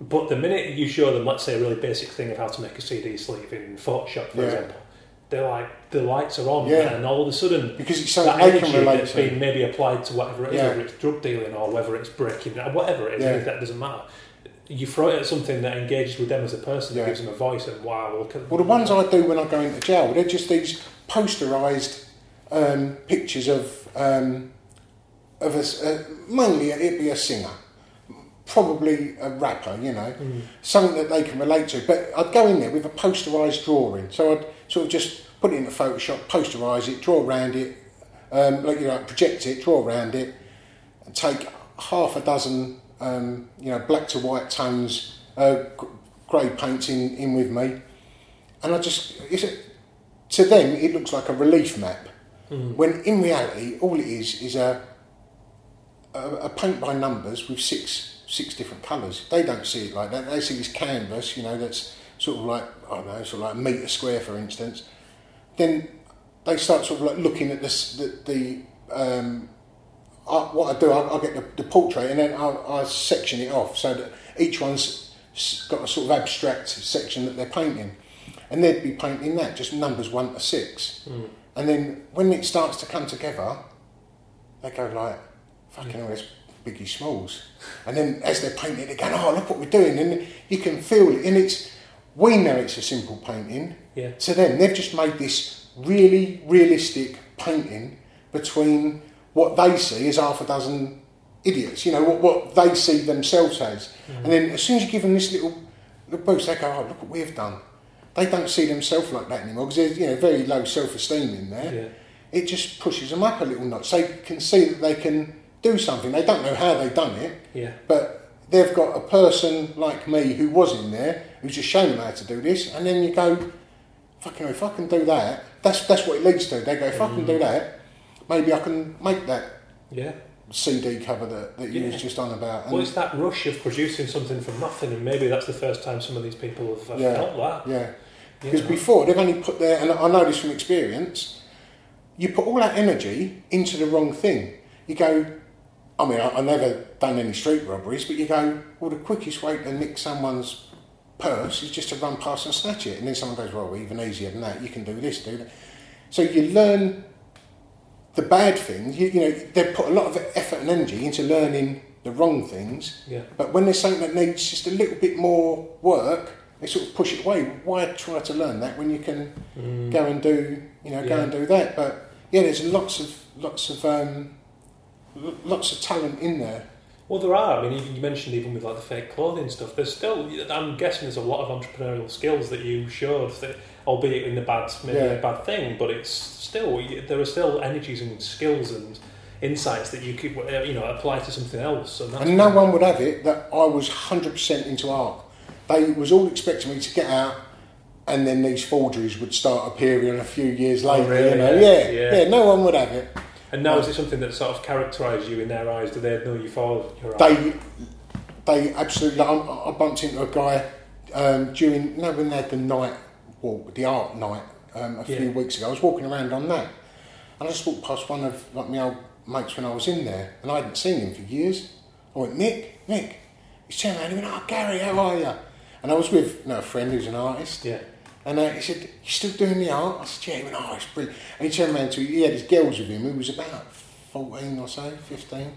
But the minute you show them, let's say, a really basic thing of how to make a CD sleeve in Photoshop, for Yeah. example, they're like the lights are on, Yeah. and all of a sudden Because it's so that energy can relate that's been maybe applied to whatever it is, Yeah. whether it's drug dealing or whether it's breaking, whatever it is, Yeah. that doesn't matter. You throw it at something that engages with them as a person, Yeah. that gives them a voice, and wow, look at Well, the ones I do when I go into jail, they're just these posterised um, pictures of um, of a, uh, mainly it'd be a singer, probably a rapper, you know, Mm. something that they can relate to. But I'd go in there with a posterised drawing, so I'd sort of just put it into Photoshop, posterise it, draw around it, um, like you know, project it, draw around it, and take half a dozen, um, you know, black to white tones, uh, grey paints in, in with me, and I just it's a, to them it looks like a relief map. Mm. When in reality, all it is is a, a, a paint by numbers with six six different colours. They don't see it like that. They see this canvas, you know, that's sort of like I don't know, sort of like a metre square, for instance. Then they start sort of like looking at this, the the. Um, I, what I do, I, I get the, the portrait and then I, I section it off so that each one's got a sort of abstract section that they're painting, and they'd be painting that just numbers one to six. Mm. And then when it starts to come together, they go like, fucking hell, there's Biggie Smalls. And then as they're painting, they go, oh, look what we're doing. And you can feel it. And it's, we know it's a simple painting. Yeah. To them, they've just made this really realistic painting between what they see as half a dozen idiots, you know, what, what they see themselves as. And then as soon as you give them this little, little boost, they go, oh, look what we've done. They don't see themselves like that anymore because there's, you know, very low self-esteem in there Yeah. it just pushes them up a little notch. They can see that they can do something. They don't know how they've done it, Yeah. but they've got a person like me who was in there who's just shown them how to do this, and then you go, fucking, if I can do that, that's that's what it leads to. They go, if I can do mm. that, maybe I can make that Yeah. CD cover that, that you Yeah. was just on about. And Well, it's that rush of producing something from nothing, and maybe that's the first time some of these people have, Yeah. felt that. yeah, because before they've only put their, and I know this from experience, you put all that energy into the wrong thing. You go, I mean, I, I never done any street robberies, but you go, well, the quickest way to nick someone's purse is just to run past and snatch it. And then someone goes, well, even easier than that, you can do this, do that. So you learn the bad things. You, you know, they put a lot of effort and energy into learning the wrong things. Yeah. But when there's something that needs just a little bit more work, they sort of push it away. Why try to learn that when you can Mm. go and do, you know, go Yeah. and do that? But yeah, there's lots of lots of um, lots of talent in there. Well, there are. I mean, even you mentioned even with like the fake clothing stuff. There's still. I'm guessing there's a lot of entrepreneurial skills that you showed, that, albeit in the bad, maybe Yeah. a bad thing, but it's still there are still energies and skills and insights that you could uh, you know apply to something else. And, And no one would have it that I was 100% into art. They was all expecting me to get out and then these forgeries would start appearing a few years later. Oh, really? You know? Yeah. yeah, Yeah. yeah, no one would have it. And now is it something that sort of characterised you in their eyes? Do they know you for your? They, they absolutely. I, I bumped into a guy um, during, you know, when they had the night walk, the art night um, a few Yeah. weeks ago. I was walking around on that, and I just walked past one of like my old mates when I was in there, and I hadn't seen him for years. I went, Nick, Nick. He's turned around and he went, Oh, Gary, how are you? And I was with you know, a friend who's an artist. yeah. And uh, he said, You still doing the art? I said, Yeah. He went, Oh, it's brilliant. And he turned around to, he had his girls with him, who was about 14 or so, 15.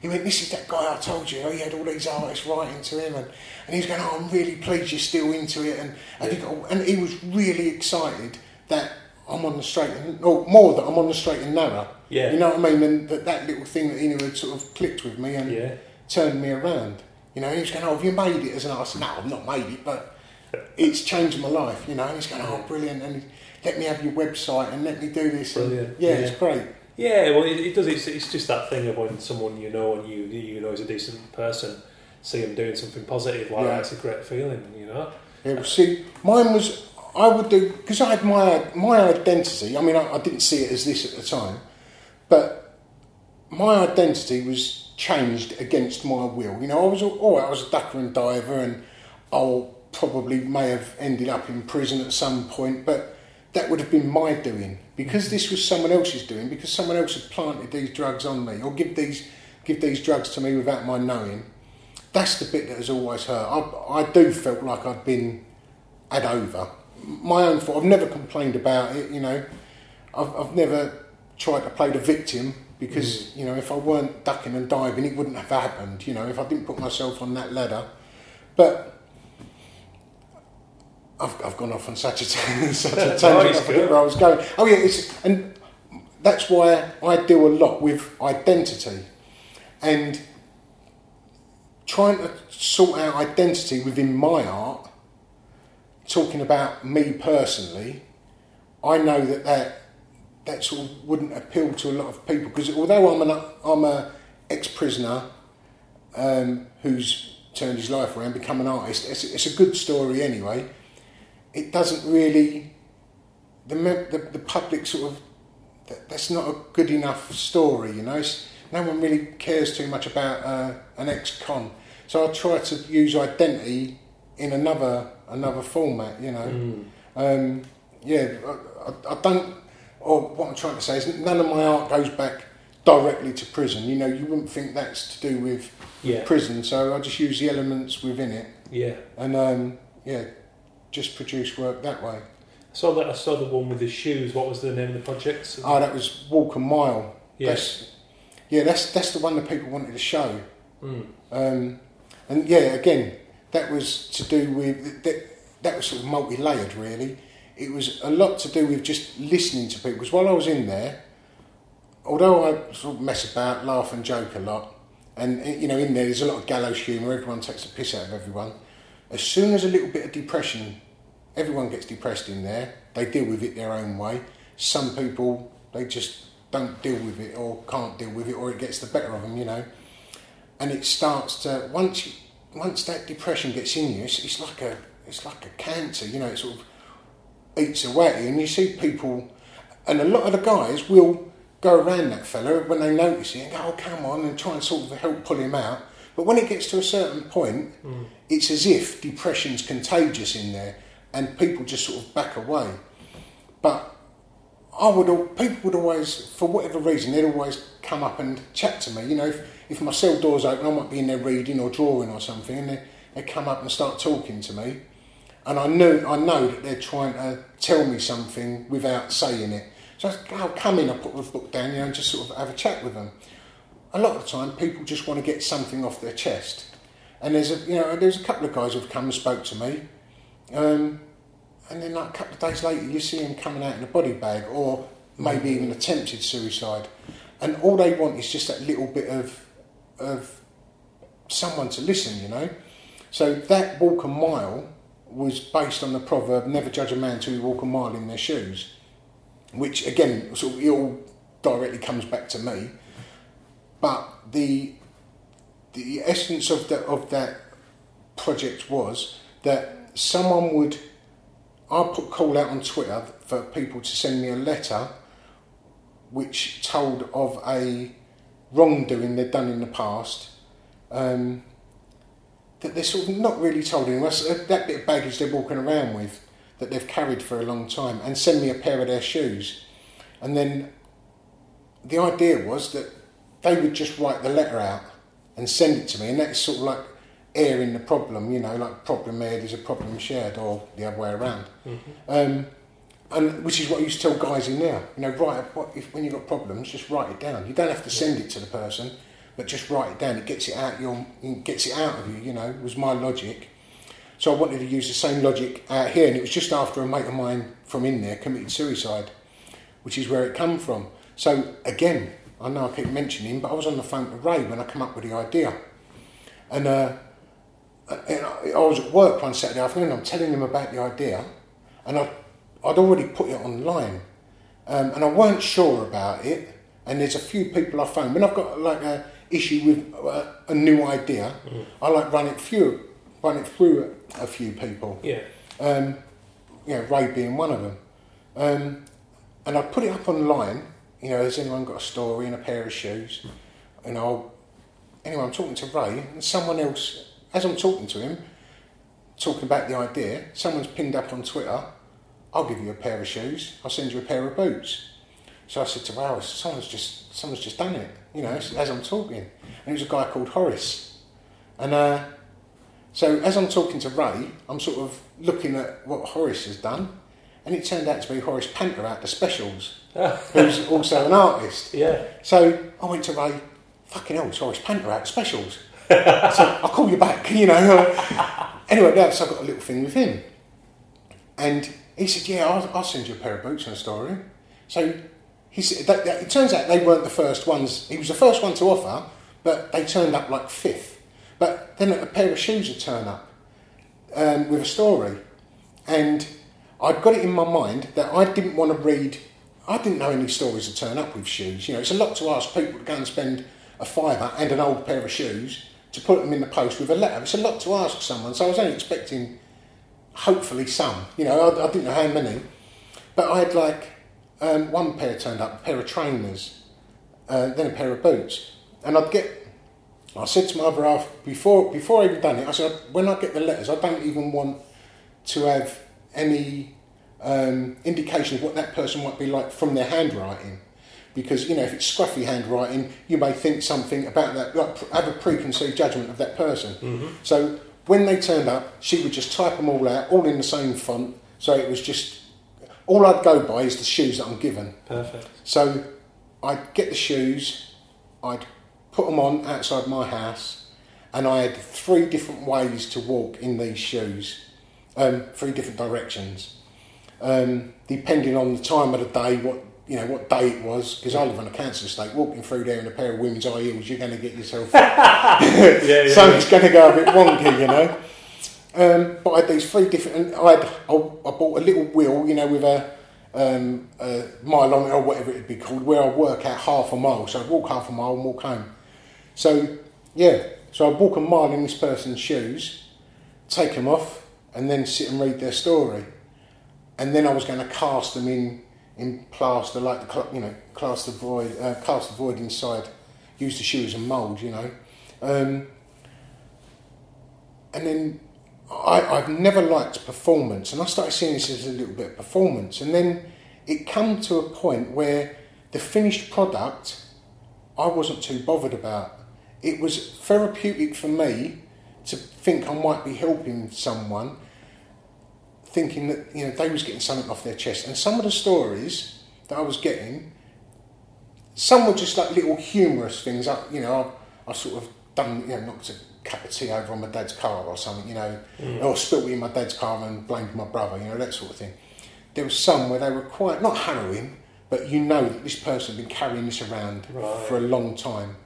He went, This is that guy I told you. He had all these artists writing to him. And, and he was going, Oh, I'm really pleased you're still into it. And, have you got, and he was really excited that I'm on the straight and, or more that I'm on the straight and narrow. Yeah. You know what I mean? And that, that little thing that he knew had sort of clicked with me and Yeah. turned me around. You know, he was going, Oh, have you made it as an artist? No, I've not made it, but it's changed my life, you know. And he's going, oh, brilliant, and let me have your website and let me do this. And yeah, yeah. it's great. Yeah, well, it, it does. It's, it's just that thing of when someone you know and you you know is a decent person, see them doing something positive like Yeah. that. It's a great feeling, you know. Yeah, well, see, mine was I would do because I had my my identity. I mean, I, I didn't see it as this at the time, but my identity was changed against my will. You know, I was all right, oh, I was a ducker and diver, and I probably may have ended up in prison at some point, but that would have been my doing because this was someone else's doing because someone else had planted these drugs on me or give these give these drugs to me without my knowing. That's the bit that has always hurt. I, I do felt like I'd been had over. My own fault. I've never complained about it. You know, I've, I've never tried to play the victim because mm. you know if I weren't ducking and diving, it wouldn't have happened. You know, if I didn't put myself on that ladder, but I've, I've gone off on such a, such a tangent. I forget where I was going. Oh yeah, it's, and that's why I deal a lot with identity and trying to sort out identity within my art. Talking about me personally, I know that that that sort of wouldn't appeal to a lot of people because although I'm an I'm a ex-prisoner um, who's turned his life around, become an artist. It's, it's a good story anyway it doesn't really the the, the public sort of that's not a good enough story, you know. It's, no one really cares too much about uh, an ex-con, so I try to use identity in another another format, you know. Mm. Um, yeah, I, I, I, don't. Or what I'm trying to say is, none of my art goes back directly to prison. You know, you wouldn't think that's to do with yeah. prison, so I just use the elements within it. Yeah. And um, yeah, just produce work that way. I saw that. I saw the one with the shoes. What was the name of the project? Oh, that was Walk a Mile. Yeah. That's, yeah, that's that's the one that people wanted to show. Mm. Um, and yeah, again, that was to do with that. That was sort of multi-layered, really. It was a lot to do with just listening to people. Because while I was in there, although I sort of mess about, laugh and joke a lot, and you know, in there there's a lot of gallows humour. Everyone takes the piss out of everyone as soon as a little bit of depression, everyone gets depressed in there, they deal with it their own way. Some people, they just don't deal with it or can't deal with it or it gets the better of them, you know. And it starts to, once once that depression gets in you, it's, it's like a it's like a cancer, you know, it sort of eats away at you. And you see people, and a lot of the guys will go around that fella when they notice it and go, oh, come on, and try and sort of help pull him out. But when it gets to a certain point, mm. it's as if depression's contagious in there and people just sort of back away. But I would, people would always, for whatever reason, they'd always come up and chat to me. You know, if, if my cell door's open, I might be in there reading or drawing or something, and they, they come up and start talking to me. And I know, I know that they're trying to tell me something without saying it. So I'll come in, I put the book down, you know, and just sort of have a chat with them a lot of the time people just want to get something off their chest. And there's a you know there's a couple of guys who've come and spoke to me, um, and then like a couple of days later you see them coming out in a body bag or maybe even attempted suicide, and all they want is just that little bit of of someone to listen, you know. So that walk a mile was based on the proverb "Never judge a man till you walk a mile in their shoes," which again sort of it all directly comes back to me but the the essence of that of that project was that someone would I put call out on Twitter for people to send me a letter which told of a wrongdoing they'd done in the past um, that they're sort of not really told anyone. Uh, that bit of baggage they're walking around with that they've carried for a long time and send me a pair of their shoes. And then the idea was that they would just write the letter out and send it to me, and that's sort of like airing the problem, you know, like problem aired is a problem shared, or the other way around. Mm-hmm. Um, and which is what I used to tell guys in there, you know, write what if when you've got problems, just write it down. You don't have to send it to the person, but just write it down. It gets it out your, it gets it out of you. You know, was my logic. So I wanted to use the same logic out here, and it was just after a mate of mine from in there committed suicide, which is where it come from. So again, I know I keep mentioning him, but I was on the phone to Ray when I come up with the idea. And, uh, and I was at work one Saturday afternoon, I'm telling him about the idea, and I'd, I'd already put it online. Um, and I weren't sure about it, and there's a few people I phone. When I've got like an issue with uh, a new idea, mm. I like run it through, run it through a, a few people. Yeah. Um, you know, Ray being one of them. Um, and I put it up online, you know, has anyone got a story and a pair of shoes? And I'll, anyway, I'm talking to Ray, and someone else, as I'm talking to him, talking about the idea, someone's pinned up on Twitter, I'll give you a pair of shoes, I'll send you a pair of boots. So I said to Ray, someone's just, someone's just done it, you know, as I'm talking. And it was a guy called Horace. And uh, so as I'm talking to Ray, I'm sort of looking at what Horace has done, and it turned out to be Horace Panter out the specials, who's also an artist. Yeah. So I went to Ray, fucking hell, it's Horace Panter out the specials. so I'll call you back, you know. anyway, now so I got a little thing with him. And he said, yeah, I'll, I'll send you a pair of boots and a story. So he said, that, that, it turns out they weren't the first ones. He was the first one to offer, but they turned up like fifth. But then a pair of shoes would turn up um, with a story. And I'd got it in my mind that I didn't want to read, I didn't know any stories would turn up with shoes. You know, it's a lot to ask people to go and spend a fiver and an old pair of shoes to put them in the post with a letter. It's a lot to ask someone, so I was only expecting hopefully some. You know, I, I didn't know how many. But I had like um, one pair turned up, a pair of trainers, uh, then a pair of boots. And I'd get I said to my other half before before I even done it, I said when I get the letters, I don't even want to have any um, indication of what that person might be like from their handwriting, because you know if it's scruffy handwriting, you may think something about that, like have a preconceived judgment of that person. Mm-hmm. So when they turned up, she would just type them all out, all in the same font. So it was just all I'd go by is the shoes that I'm given. Perfect. So I'd get the shoes, I'd put them on outside my house, and I had three different ways to walk in these shoes, um, three different directions, um, depending on the time of the day, what you know, what day it was. Because I live on a council estate, walking through there in a pair of women's high heels, you're going to get yourself. Yeah, yeah. Something's going to go a bit wonky, you know. Um, but I had these three different. and I had I, I bought a little wheel, you know, with a, um, a mile on it or whatever it'd be called, where I work out half a mile. So I'd walk half a mile and walk home. So yeah, so I'd walk a mile in this person's shoes, take them off, and then sit and read their story. And then I was going to cast them in in plaster, like the you know, cast the void, uh, cast the void inside. Use the shoe as a mould, you know. Um, and then I, I've never liked performance, and I started seeing this as a little bit of performance. And then it come to a point where the finished product I wasn't too bothered about. It was therapeutic for me to think I might be helping someone, thinking that you know they was getting something off their chest. And some of the stories that I was getting, some were just like little humorous things. I, you know, I, I sort of done you know knocked a cup of tea over on my dad's car or something. You know, or spilt in my dad's car and blamed my brother. You know that sort of thing. There was some where they were quite not harrowing, but you know that this person had been carrying this around Right. for a long time.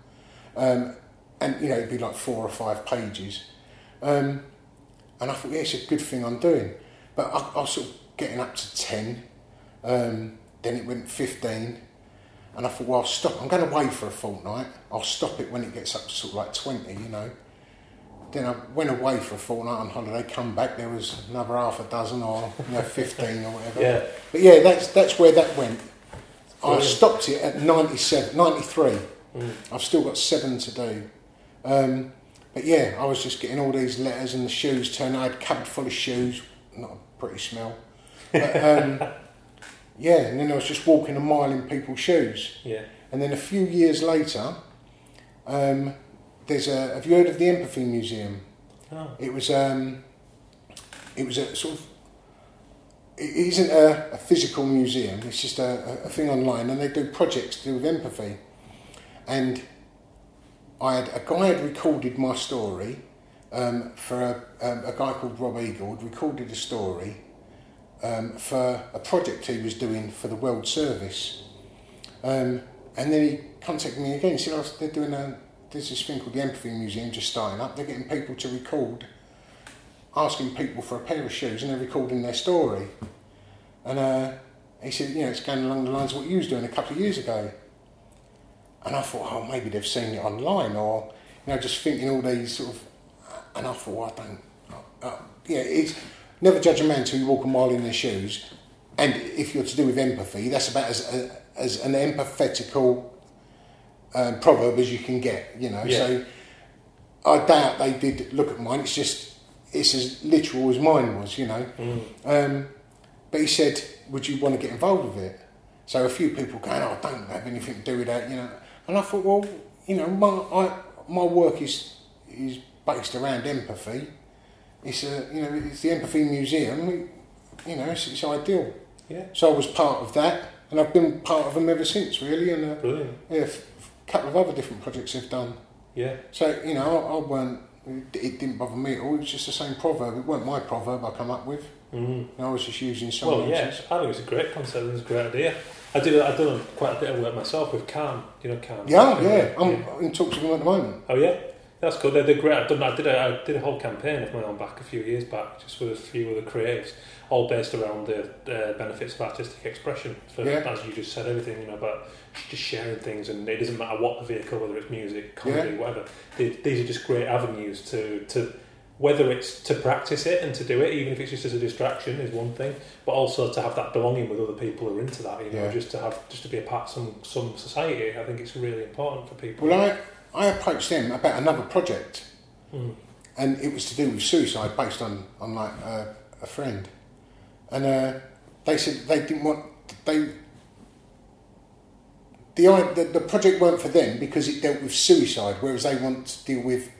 Um, and you know it'd be like four or five pages. Um, and I thought, yeah, it's a good thing I'm doing. But I, I was sort of getting up to 10, um, then it went 15, and I thought, well, I'll stop. I'm going away for a fortnight. I'll stop it when it gets up to sort of like 20, you know. Then I went away for a fortnight on holiday, come back, there was another half a dozen or you know, 15 or whatever. Yeah. But yeah, that's, that's where that went. I stopped it at 97, 93. Mm. I've still got seven to do. Um, but yeah, I was just getting all these letters and the shoes turned. I had cupboard full of shoes, not a pretty smell. But um, yeah, and then I was just walking a mile in people's shoes. Yeah. And then a few years later, um, there's a. Have you heard of the Empathy Museum? Oh. It was um, it was a sort of it isn't a, a physical museum. It's just a, a, a thing online, and they do projects to do with empathy. And I had a guy had recorded my story um, for a, um, a guy called Rob Eagle. Had recorded a story um, for a project he was doing for the World Service. Um, and then he contacted me again. He said, oh, "They're doing a there's this thing called the Empathy Museum just starting up. They're getting people to record, asking people for a pair of shoes, and they're recording their story." And uh, he said, "You know, it's going along the lines of what you was doing a couple of years ago." And I thought, "Oh, maybe they've seen it online, or you know, just thinking all these sort of." And I thought, well, "I don't." Uh, uh, yeah, it's never judge a man till you walk a mile in their shoes. and if you're to do with empathy, that's about as as an empathetical um, proverb as you can get. You know, Yeah. so I doubt they did look at mine. It's just it's as literal as mine was. You know. Um, but he said, "Would you want to get involved with it?" So a few people going, "Oh, I don't have anything to do with that," you know. And I thought, well, you know, my I, my work is is based around empathy. It's a you know it's the empathy museum. You know, it's, it's ideal. Yeah. So I was part of that, and I've been part of them ever since, really. And uh, Brilliant. yeah, a f- couple of other different projects they've done. Yeah. So you know, I, I weren't. It didn't bother me at all. It was just the same proverb. It weren't my proverb I come up with. Mm. I was just using someone Well, yeah, else's. I think it's a great concept and it's a great idea. I did. I've done quite a bit of work myself with Calm. Do you know Calm? Yeah, yeah. I'm in talks with them at the moment. Oh yeah, that's cool. They're, they're great. I've done. I did. A, I did a whole campaign of my own back a few years back, just with a few other creatives, all based around the uh, benefits of artistic expression. For, Yeah. As you just said, everything you know about just sharing things, and it doesn't matter what the vehicle, whether it's music, comedy, whatever. They, these are just great avenues to to. Whether it's to practice it and to do it, even if it's just as a distraction, is one thing. But also to have that belonging with other people who are into that, you know, Yeah. just to have just to be a part of some some society. I think it's really important for people. Well, I, I approached them about another project, Mm. and it was to do with suicide based on, on like uh, a friend. And uh, they said they didn't want, they, the, the, the project weren't for them because it dealt with suicide, whereas they want to deal with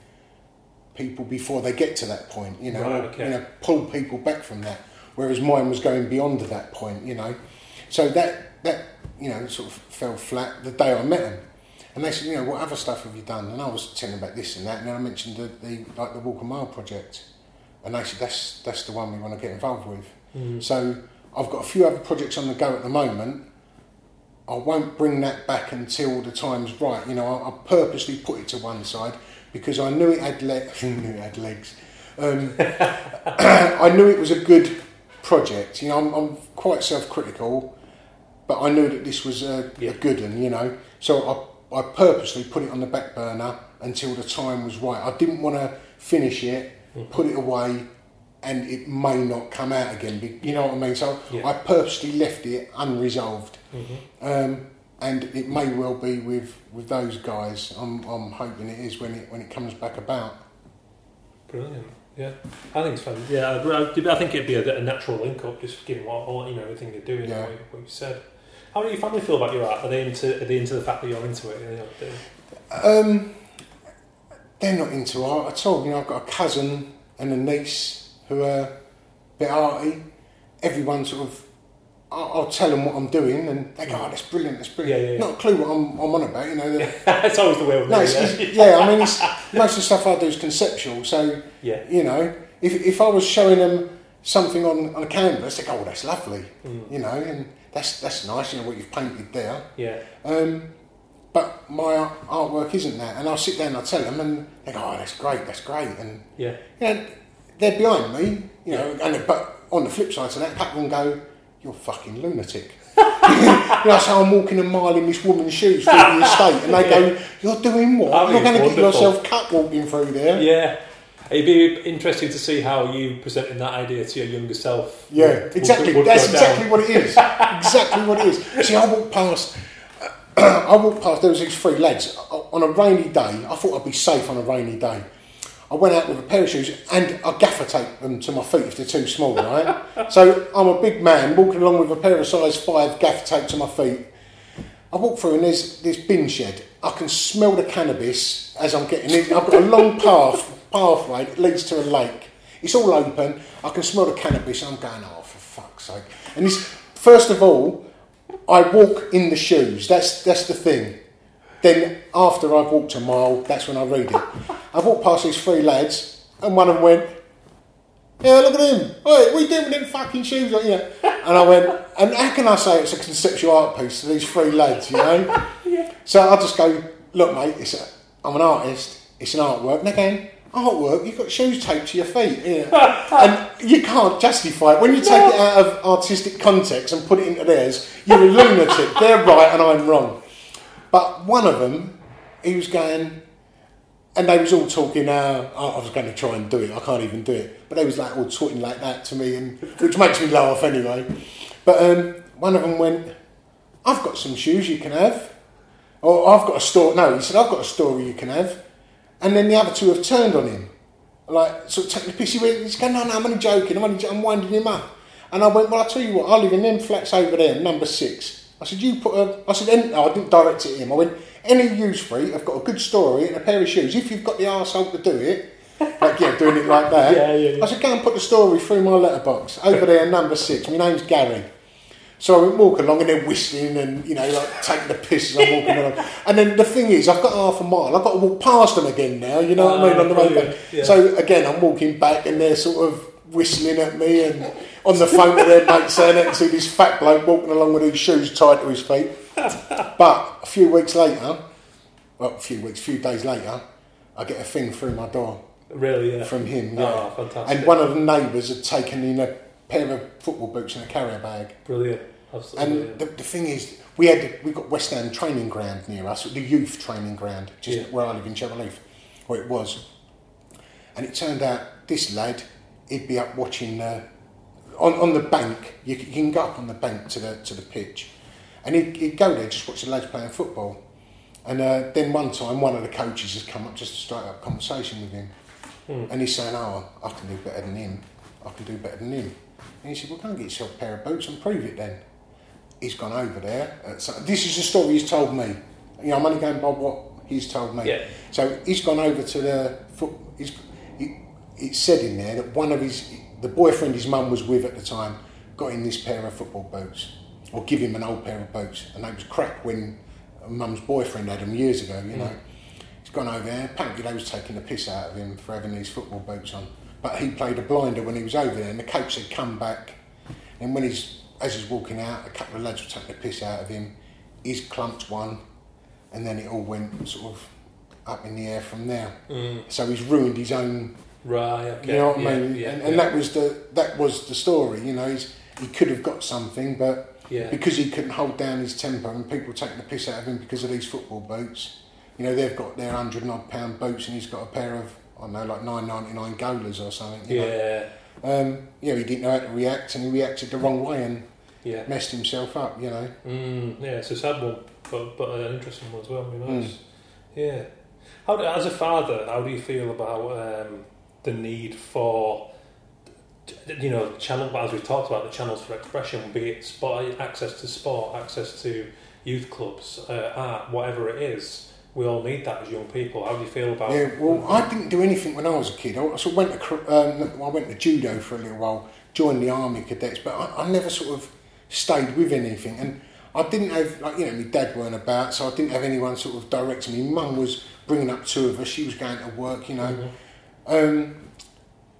people before they get to that point, you know, Right, okay. you know, pull people back from that. Whereas mine was going beyond that point, you know. So that that you know sort of fell flat the day I met them, and they said, you know, what other stuff have you done? And I was telling about this and that, and then I mentioned the, the like the Walk a Mile project, and they said that's that's the one we want to get involved with. Mm. So I've got a few other projects on the go at the moment. I won't bring that back until the time's right. You know, I, I purposely put it to one side because I knew it had le- knew it had legs. Um, I knew it was a good project. You know, I'm, I'm quite self-critical, but I knew that this was a, Yeah. a good one. You know, so I, I purposely put it on the back burner until the time was right. I didn't want to finish it, put it away, and it may not come out again. You know what I mean? So Yeah. I purposely left it unresolved. Mhm. Um, and it may well be with, with those guys. I'm, I'm hoping it is when it when it comes back about. Brilliant. Yeah, I think it's fun. Yeah, I, I- think it'd be a, a natural link up, just given what all you know, everything you're doing, Yeah. what, what you said. How do your family feel about your art? Are they into Are they into the fact that you're into it? Um, they're not into art at all. You know, I've got a cousin and a niece who are a bit arty. Everyone sort of, I'll, I'll tell them what I'm doing, and they go, "Oh, that's brilliant, that's brilliant." Yeah, yeah, yeah. Not a clue what I'm, I'm on about. You know, it's always the way with me. it's, yeah. yeah. I mean, it's, most of the stuff I do is conceptual. So yeah. you know, if if I was showing them something on, on a canvas, they go, "Oh, that's lovely," Mm. you know, and that's that's nice. You know what you've painted there. Yeah. Um, but my artwork isn't that, and I'll sit there and I'll tell them, and they go, "Oh, that's great, that's great," and Yeah. you know, they're behind me, you know, and but on the flip side to that, couple of go, "You're a fucking lunatic." you know, so I'm walking a mile in this woman's shoes through the estate, and they go, "You're doing what? I You're going to get yourself cut walking through there." Yeah. It'd be interesting to see how you presenting that idea to your younger self. Yeah, would- would- exactly. would That's exactly down. what it is. exactly what it is. See, I walked past. I walked past. There was these three lads on a rainy day. I thought I'd be safe on a rainy day. I went out with a pair of shoes and I gaffer tape them to my feet if they're too small, right? so I'm a big man walking along with a pair of size five gaffer tape to my feet. I walk through and there's this bin shed. I can smell the cannabis as I'm getting in. I've got a long path pathway that leads to a lake. It's all open. I can smell the cannabis. I'm going, oh, for fuck's sake! And this, first of all, I walk in the shoes. That's that's the thing. Then after I've walked a mile, that's when I read it. I walked past these three lads, and one of them went, "Yeah, look at him. Hey, what are you doing with them fucking shoes?" Like, yeah. And I went, "And how can I say it's a conceptual art piece to these three lads?" You know. So I just go, "Look, mate, it's a, I'm an artist. It's an artwork." And again, artwork. You've got shoes taped to your feet, yeah. and you can't justify it when you take it out of artistic context and put it into theirs. You're a lunatic. They're right and I'm wrong. But one of them, he was going, and they was all talking. Uh, I I was going to try and do it. I can't even do it. But they was like all talking like that to me, and which makes me laugh anyway. But um, one of them went, I've got some shoes you can have. Or I've got a story. No, he said, I've got a story you can have. And then the other two have turned on him. Like, sort of taking the piss. He went, he's going, no, no, I'm only joking. I'm only I'm winding him up. And I went, well, I'll tell you what, I live in them flats over there, number six. I said, you put a, I said, any, no, I didn't direct it at him. I went, any use free, I've got a good story and a pair of shoes. If you've got the arsehole to do it, like, yeah, doing it like that. Yeah, yeah, yeah. I said, go and put the story through my letterbox. Over there, number six. My name's Gary. So I walking along and they're whistling and, you know, like taking the piss as I'm walking along. And then the thing is, I've got half a mile. I've got to walk past them again now, you know what I mean, on the brilliant, back. Oh, yeah. So again, I'm walking back and they're sort of whistling at me and on the phone to their mate saying can see this fat bloke walking along with his shoes tied to his feet. But a few weeks later, well, a few weeks, a few days later, I get a thing through my door Really, yeah. from him. Oh, yeah. Oh, fantastic. And one of the neighbours had taken in a pair of football boots and a carrier bag. Brilliant. Absolutely. And the, the thing is, we had we got West Ham training ground near us, the youth training ground, just Yeah. where I live in Cheverleaf, where it was. And it turned out this lad, he'd be up watching uh, on on the bank. You, can- you can go up on the bank to the to the pitch, and he'd, he'd go there just watch the lads playing football. And uh, then one time, one of the coaches has come up just to strike up conversation with him, and he's saying, "Oh, I can do better than him. I can do better than him." And he said, "Well, go and get yourself a pair of boots and prove it then." He's gone over there. Uh, so this is the story he's told me. You know, I'm only going by what he's told me. Yeah. So he's gone over to the foot. He's, he, it said in there that one of his, the boyfriend his mum was with at the time, got in this pair of football boots, or give him an old pair of boots, and they was crap when mum's boyfriend had them years ago. You know, he's gone over there. Apparently they was taking the piss out of him for having these football boots on, but he played a blinder when he was over there, and the coach had come back, and when he's as he's walking out, a couple of lads were taking the piss out of him. He's clumped one, and then it all went sort of up in the air from there. Mm. So he's ruined his own. Right. Okay. You know what yeah, I mean? Yeah, and, yeah. that was the that was the story. You know, he's, he could have got something, but Yeah. because he couldn't hold down his temper, and people taking the piss out of him because of these football boots. You know, they've got their hundred and odd pound boots, and he's got a pair of I don't know, like nine ninety nine golas or something. Yeah. Know? Um, yeah, he didn't know how to react, and he reacted the wrong way and Yeah. messed himself up. You know. Mm, yeah, it's a sad one, but but an interesting one as well. I mean, Mm. Yeah. How do, as a father, how do you feel about um, the need for you know channel as we've talked about the channels for expression, be it sport, access to sport, access to youth clubs, uh, art, whatever it is. We all need that as young people. How do you feel about? Yeah, well, I didn't do anything when I was a kid. I sort of went to um, I went to judo for a little while, joined the army cadets, but I, I never sort of stayed with anything. And I didn't have like you know, my dad weren't about, so I didn't have anyone sort of directing me. Mum was bringing up two of us. She was going to work, you know. Um,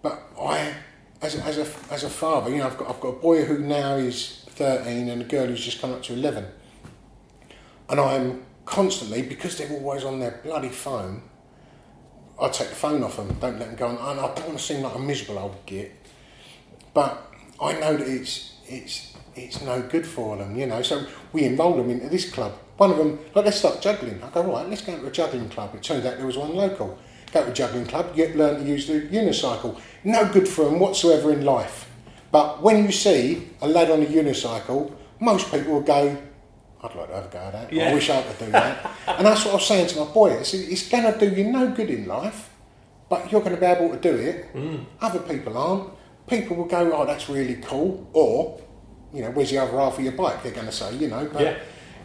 but I, as a, as a as a father, you know, I've got I've got a boy who now is thirteen and a girl who's just come up to eleven, and I'm constantly because they're always on their bloody phone. I take the phone off them, don't let them go on. And I don't want to seem like a miserable old git, but I know that it's it's it's no good for them, you know. So we enrolled them into this club. One of them, like, let's start juggling. I go, right, let's go to a juggling club. It turns out there was one local. Go to a juggling club, get learn to use the unicycle. No good for them whatsoever in life. But when you see a lad on a unicycle, most people will go, I'd like to have a go at that. Yeah. I wish I could do that. and that's what I was saying to my boy. I said, it's going to do you no good in life, but you're going to be able to do it. Mm. Other people aren't. People will go, oh, that's really cool. Or, you know, where's the other half of your bike? They're going to say, you know. But, Yeah.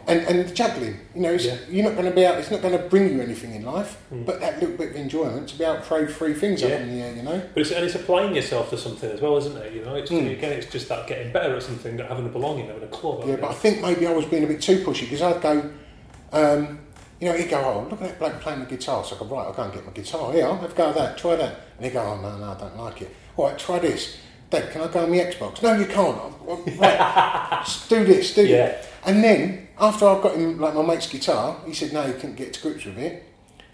And, and the juggling, you know, it's, Yeah. Mm. you're not going to be out, it's not going to bring you anything in life, but that little bit of enjoyment to be able to throw three things Yeah. up in the air, you know. But it's, and it's applying yourself to something as well, isn't it? You know, it's Mm. again, it's just that getting better at something, that having a belonging, having a club. Yeah, but I think maybe I was being a bit too pushy because I'd go, um, you know, he'd go, oh, look at that bloke playing the guitar. So I go, right, I'll go and get my guitar. Yeah, I'll have a go at that, try that. And he'd go, oh, no, no, I don't like it. All right, try this. Dad, can I go on the Xbox? No, you can't. Right, do this, do Yeah. that. And then, after I've got him, like, my mate's guitar, he said, no, he couldn't get to grips with it.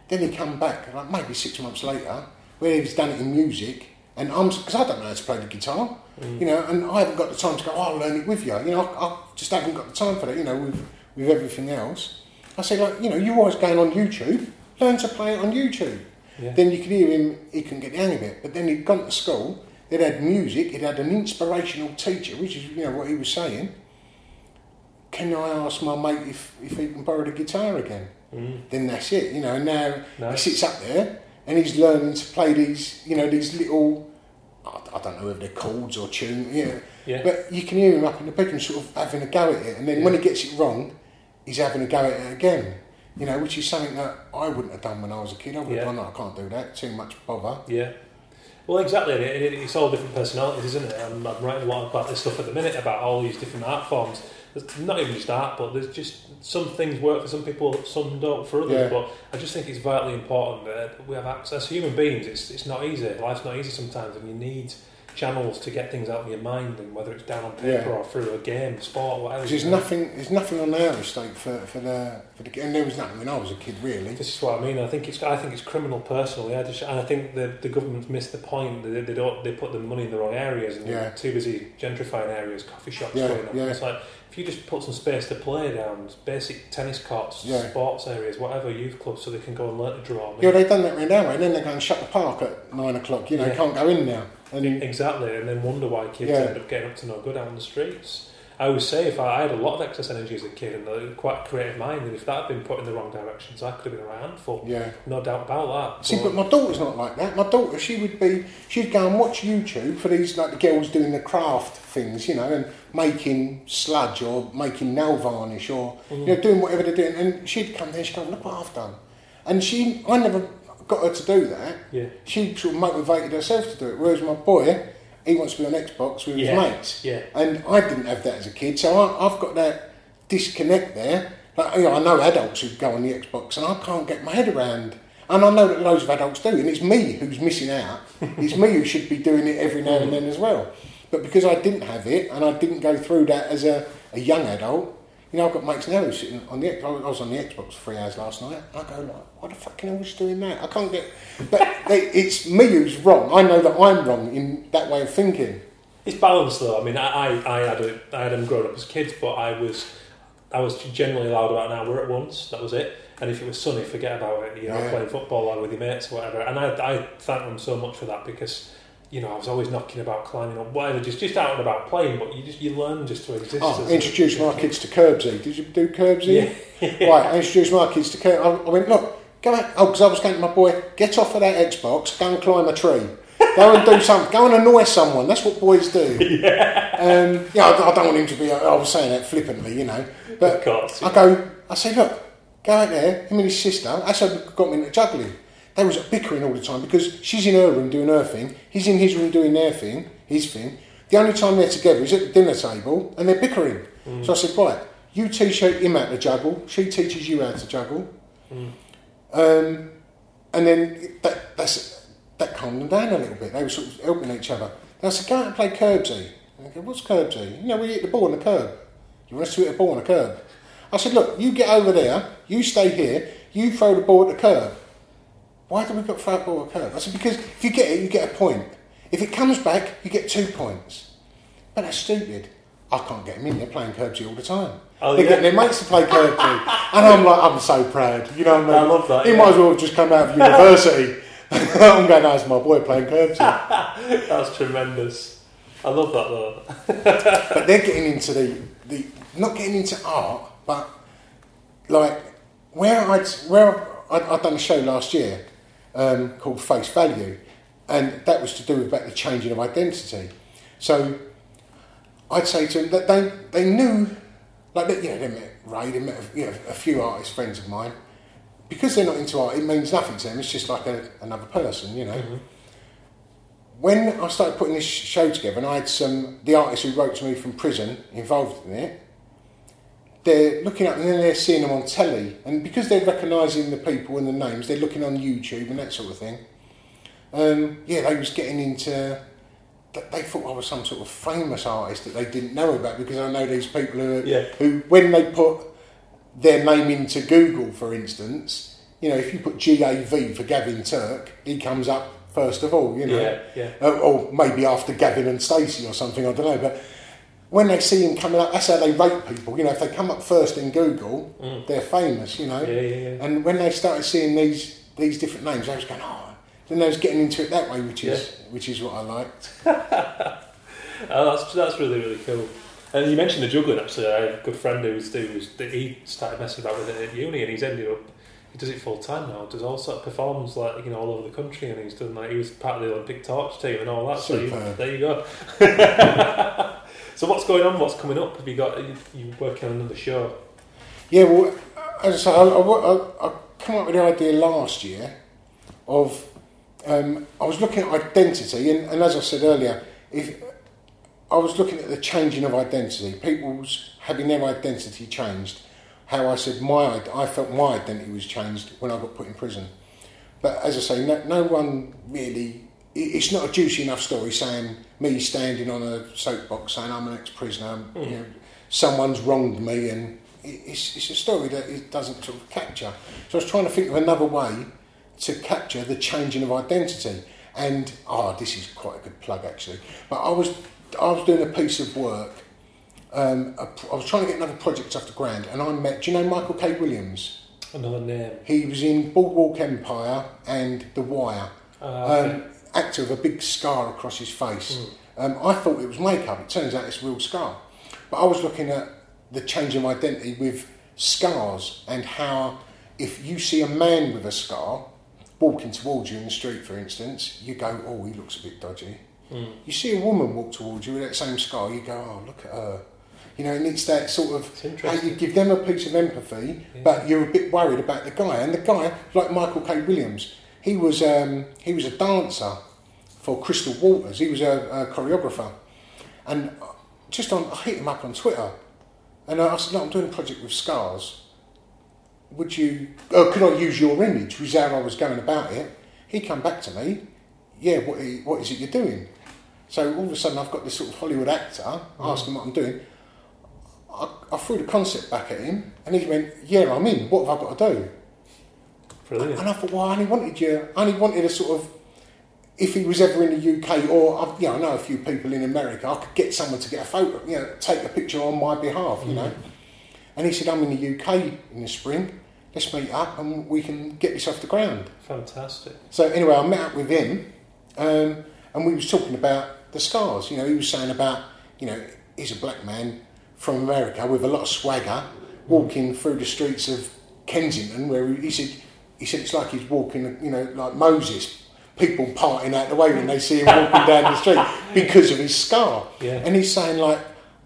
Then he come back, like, maybe six months later, where he's done it in music, and I'm, because I don't know how to play the guitar, mm. you know, and I haven't got the time to go, oh, I'll learn it with you. You know, I, I just haven't got the time for that, you know, with, with everything else. I say, like, you know, you're always going on YouTube, learn to play it on YouTube. Yeah. Then you could hear him, he couldn't get the hang of it. But then he'd gone to school, it had music, it had an inspirational teacher, which is you know what he was saying. Can I ask my mate if, if he can borrow the guitar again? Mm. Then that's it, you know. Now Nice. he sits up there and he's learning to play these, you know, these little. I I don't know whether they're chords or tune, yeah. Yeah. But you can hear him up in the bedroom, sort of having a go at it, and then when he gets it wrong, he's having a go at it again. You know, which is something that I wouldn't have done when I was a kid. I would Yeah. have gone, no, I can't do that. Too much bother. Yeah. Well, exactly. and It, it, it's all different personalities, isn't it? I'm, I'm writing a lot about this stuff at the minute about all these different art forms. There's not even just art, but there's just some things work for some people, some don't for others. Yeah. But I just think it's vitally important that we have access. As human beings, it's it's not easy. Life's not easy sometimes, and you need channels to get things out of your mind, and whether it's down on paper Yeah. or through a game, sport, or whatever. Because there's nothing, there's nothing on our estate for, for the for the and there was nothing when I was a kid really. This is what I mean. I think it's I think it's criminal personally. I just and I think the the government's missed the point. They, they don't they put the money in the wrong areas and Yeah. they're too busy gentrifying areas, coffee shops Yeah, going up. yeah. It's like if you just put some space to play down, basic tennis courts, Yeah. sports areas, whatever, youth clubs, so they can go and learn to draw. Yeah, they've done that our way. And then they go and shut the park at nine o'clock. You know, Yeah. can't go in now. And Exactly, and then wonder why kids Yeah. end up getting up to no good out on the streets. I always say if I, I had a lot of excess energy as a kid and a quite creative mind, and if that had been put in the wrong directions, I could have been a right handful. yeah. No doubt about that. See, but my daughter's not like that. My daughter, she would be, she'd go and watch YouTube for these, like the girls doing the craft things, you know, and making sludge or making nail varnish or, you know, mm. doing whatever they're doing. And she'd come there, she'd go, look what I've done. And she, I never got her to do that. yeah, She sort of motivated herself to do it. Whereas my boy, he wants to be on Xbox with Yeah. his mates. yeah. And I didn't have that as a kid, so I, I've got that disconnect there. Like, you know, I know adults who go on the Xbox, and I can't get my head around. And I know that loads of adults do, and it's me who's missing out. it's me who should be doing it every now and mm. then as well. But because I didn't have it, and I didn't go through that as a, a young adult, you know, I've got mates now who's sitting on the I was on the Xbox for three hours last night. I go like, what the fucking hell was doing that? I can't get. But they, it's me who's wrong. I know that I'm wrong in that way of thinking. It's balanced though. I mean, I, I, I had a, I had them growing up as kids, but I was I was generally allowed about an hour at once. That was it. And if it was sunny, forget about it. You know, Yeah. playing football or with your mates or whatever. And I, I thank them so much for that because you know I was always knocking about climbing up, whatever, just just out and about playing. But you just you learn just to exist. Oh, as I a- introduced my kids to Curbsy. Did you do Curbsy? Yeah. Right, I introduced my kids to Curbsy. I, I went, look, go out. Oh, because I was going to my boy, get off of that Xbox, go and climb a tree. Go and do something. Go and annoy someone. That's what boys do. Yeah. Um, yeah, I, I don't want him to be, I was saying that flippantly, you know. But Of course. I go, I say, look, go out there, him and his sister. That's how got me into juggling. They was bickering all the time because she's in her room doing her thing, he's in his room doing their thing, his thing. The only time they're together is at the dinner table and they're bickering. So I said, right, you teach him how to juggle, she teaches you how to juggle. Um, and then that, that's, that calmed them down a little bit. They were sort of helping each other. I said, go out and play curbsy. And I go, what's curbsy? You know, we hit the ball on the curb. You want us to hit a ball on the curb? I said, look, you get over there, you stay here, you throw the ball at the curb. Why do we got the ball the? I said, because if you get it, you get a point. If it comes back, you get two points. But that's stupid. I can't get them in there playing curbsy all the time. Oh, They're yeah. getting their mates to play curbsy. and I'm like, I'm so proud. You know what I mean? I love that, He yeah. might as well have just come out of university. I'm going, it's my boy playing curbsy. That's tremendous. I love that though. but they're getting into the, the not getting into art, but like where I'd where I'd, I'd done a show last year um, called Face Value, and that was to do with about the changing of identity. So I'd say to them that they they knew, like you know, they met Ray, they met you know, a few artist friends of mine. Because they're not into art, it means nothing to them. It's just like a, another person, you know. When I started putting this show together, and I had some the artists who wrote to me from prison involved in it, they're looking up and then they're seeing them on telly, and because they're recognising the people and the names, they're looking on YouTube and that sort of thing. Um, yeah, they was getting into. They thought I was some sort of famous artist that they didn't know about because I know these people who, Yeah. who when they put their name into Google, for instance, you know, if you put GAV for Gavin Turk, he comes up first of all, you know. Yeah, yeah. Uh, or maybe after Gavin and Stacey or something, I don't know. But when they see him coming up, that's how they rate people. You know, if they come up first in Google, they're famous, you know. Mm. Yeah, yeah, yeah. And when they started seeing these these different names, they was going, oh, then they was getting into it that way, which is which is what I liked. Oh, that's that's really really cool. And you mentioned the juggling. Actually, I have a good friend who's who's he started messing about with it at uni, and he's ended up he does it full time now. Does all sort of performs like you know all over the country, and he's done like he was part of the Olympic torch team and all that. So you, there you go. so what's going on? What's coming up? Have you got you, you working on another show? Yeah, well, as I say, I, I, I, come up with the idea last year of um, I was looking at identity, and, and as I said earlier, if I was looking at the changing of identity, people's having their identity changed. How I said my I felt my identity was changed when I got put in prison. But as I say, no, no one really. It- It's not a juicy enough story saying me standing on a soapbox saying I'm an ex-prisoner. You know, someone's wronged me, and it's, it's a story that it doesn't sort of capture. So I was trying to think of another way to capture the changing of identity. And oh, this is quite a good plug actually. But I was I was doing a piece of work. Um, I was trying to get another project off the ground, and I met. Do you know Michael K. Williams? Another name. He was in Boardwalk Empire and The Wire. Uh. Um, actor with a big scar across his face. Um, I thought it was makeup. It turns out it's a real scar. But I was looking at the change of identity with scars and how if you see a man with a scar walking towards you in the street, for instance, you go, "Oh, he looks a bit dodgy." You see a woman walk towards you with that same scar, you go, "Oh, look at her." You know, and it's that sort of how you give them a piece of empathy, Yeah. but you're a bit worried about the guy. And the guy, like Michael K. Williams, he was um, he was a dancer for Crystal Waters. He was a, a choreographer, and uh, just on I hit him up on Twitter, and I said, "Look, I'm doing a project with scars. Would you? Oh, could I use your image?" Was how I was going about it. He come back to me, "Yeah, what, what is it you're doing?" So all of a sudden, I've got this sort of Hollywood actor mm. asking what I'm doing. I, I threw the concept back at him, and he went, "Yeah, I'm in. What have I got to do?" Brilliant. And I thought, well, I only wanted you, I only wanted a sort of, if he was ever in the UK, or I- you know, I know a few people in America, I could get someone to get a photo, you know, take a picture on my behalf, you know. And he said, I'm in the UK in the spring. Let's meet up and we can get this off the ground. Fantastic. So anyway, I met up with him, um, and we was talking about the scars. You know, he was saying about, you know, he's a black man from America with a lot of swagger, walking through the streets of Kensington, where he, he said, he said it's like he's walking, you know, like Moses. People parting out the way when they see him walking down the street because of his scar. Yeah. And he's saying like,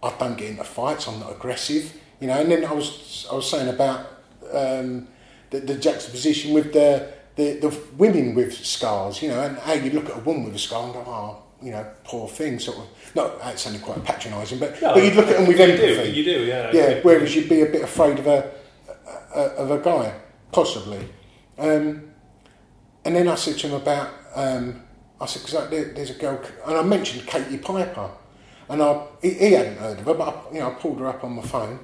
I don't get into fights. I'm not aggressive. You know. And then I was I was saying about um, the, the juxtaposition with the, the the women with scars. You know, and how you look at a woman with a scar and go, oh, you know, poor thing. Sort of. Not that sounded quite patronising, but No, but you'd look at them with you empathy. Do, you do, yeah. Yeah, Okay. whereas you'd be a bit afraid of a, a of a guy, possibly. Um, and then I said to him about, um, I said, because there, there's a girl, and I mentioned Katie Piper, and I he, he hadn't heard of her, but I, you know, I pulled her up on my phone,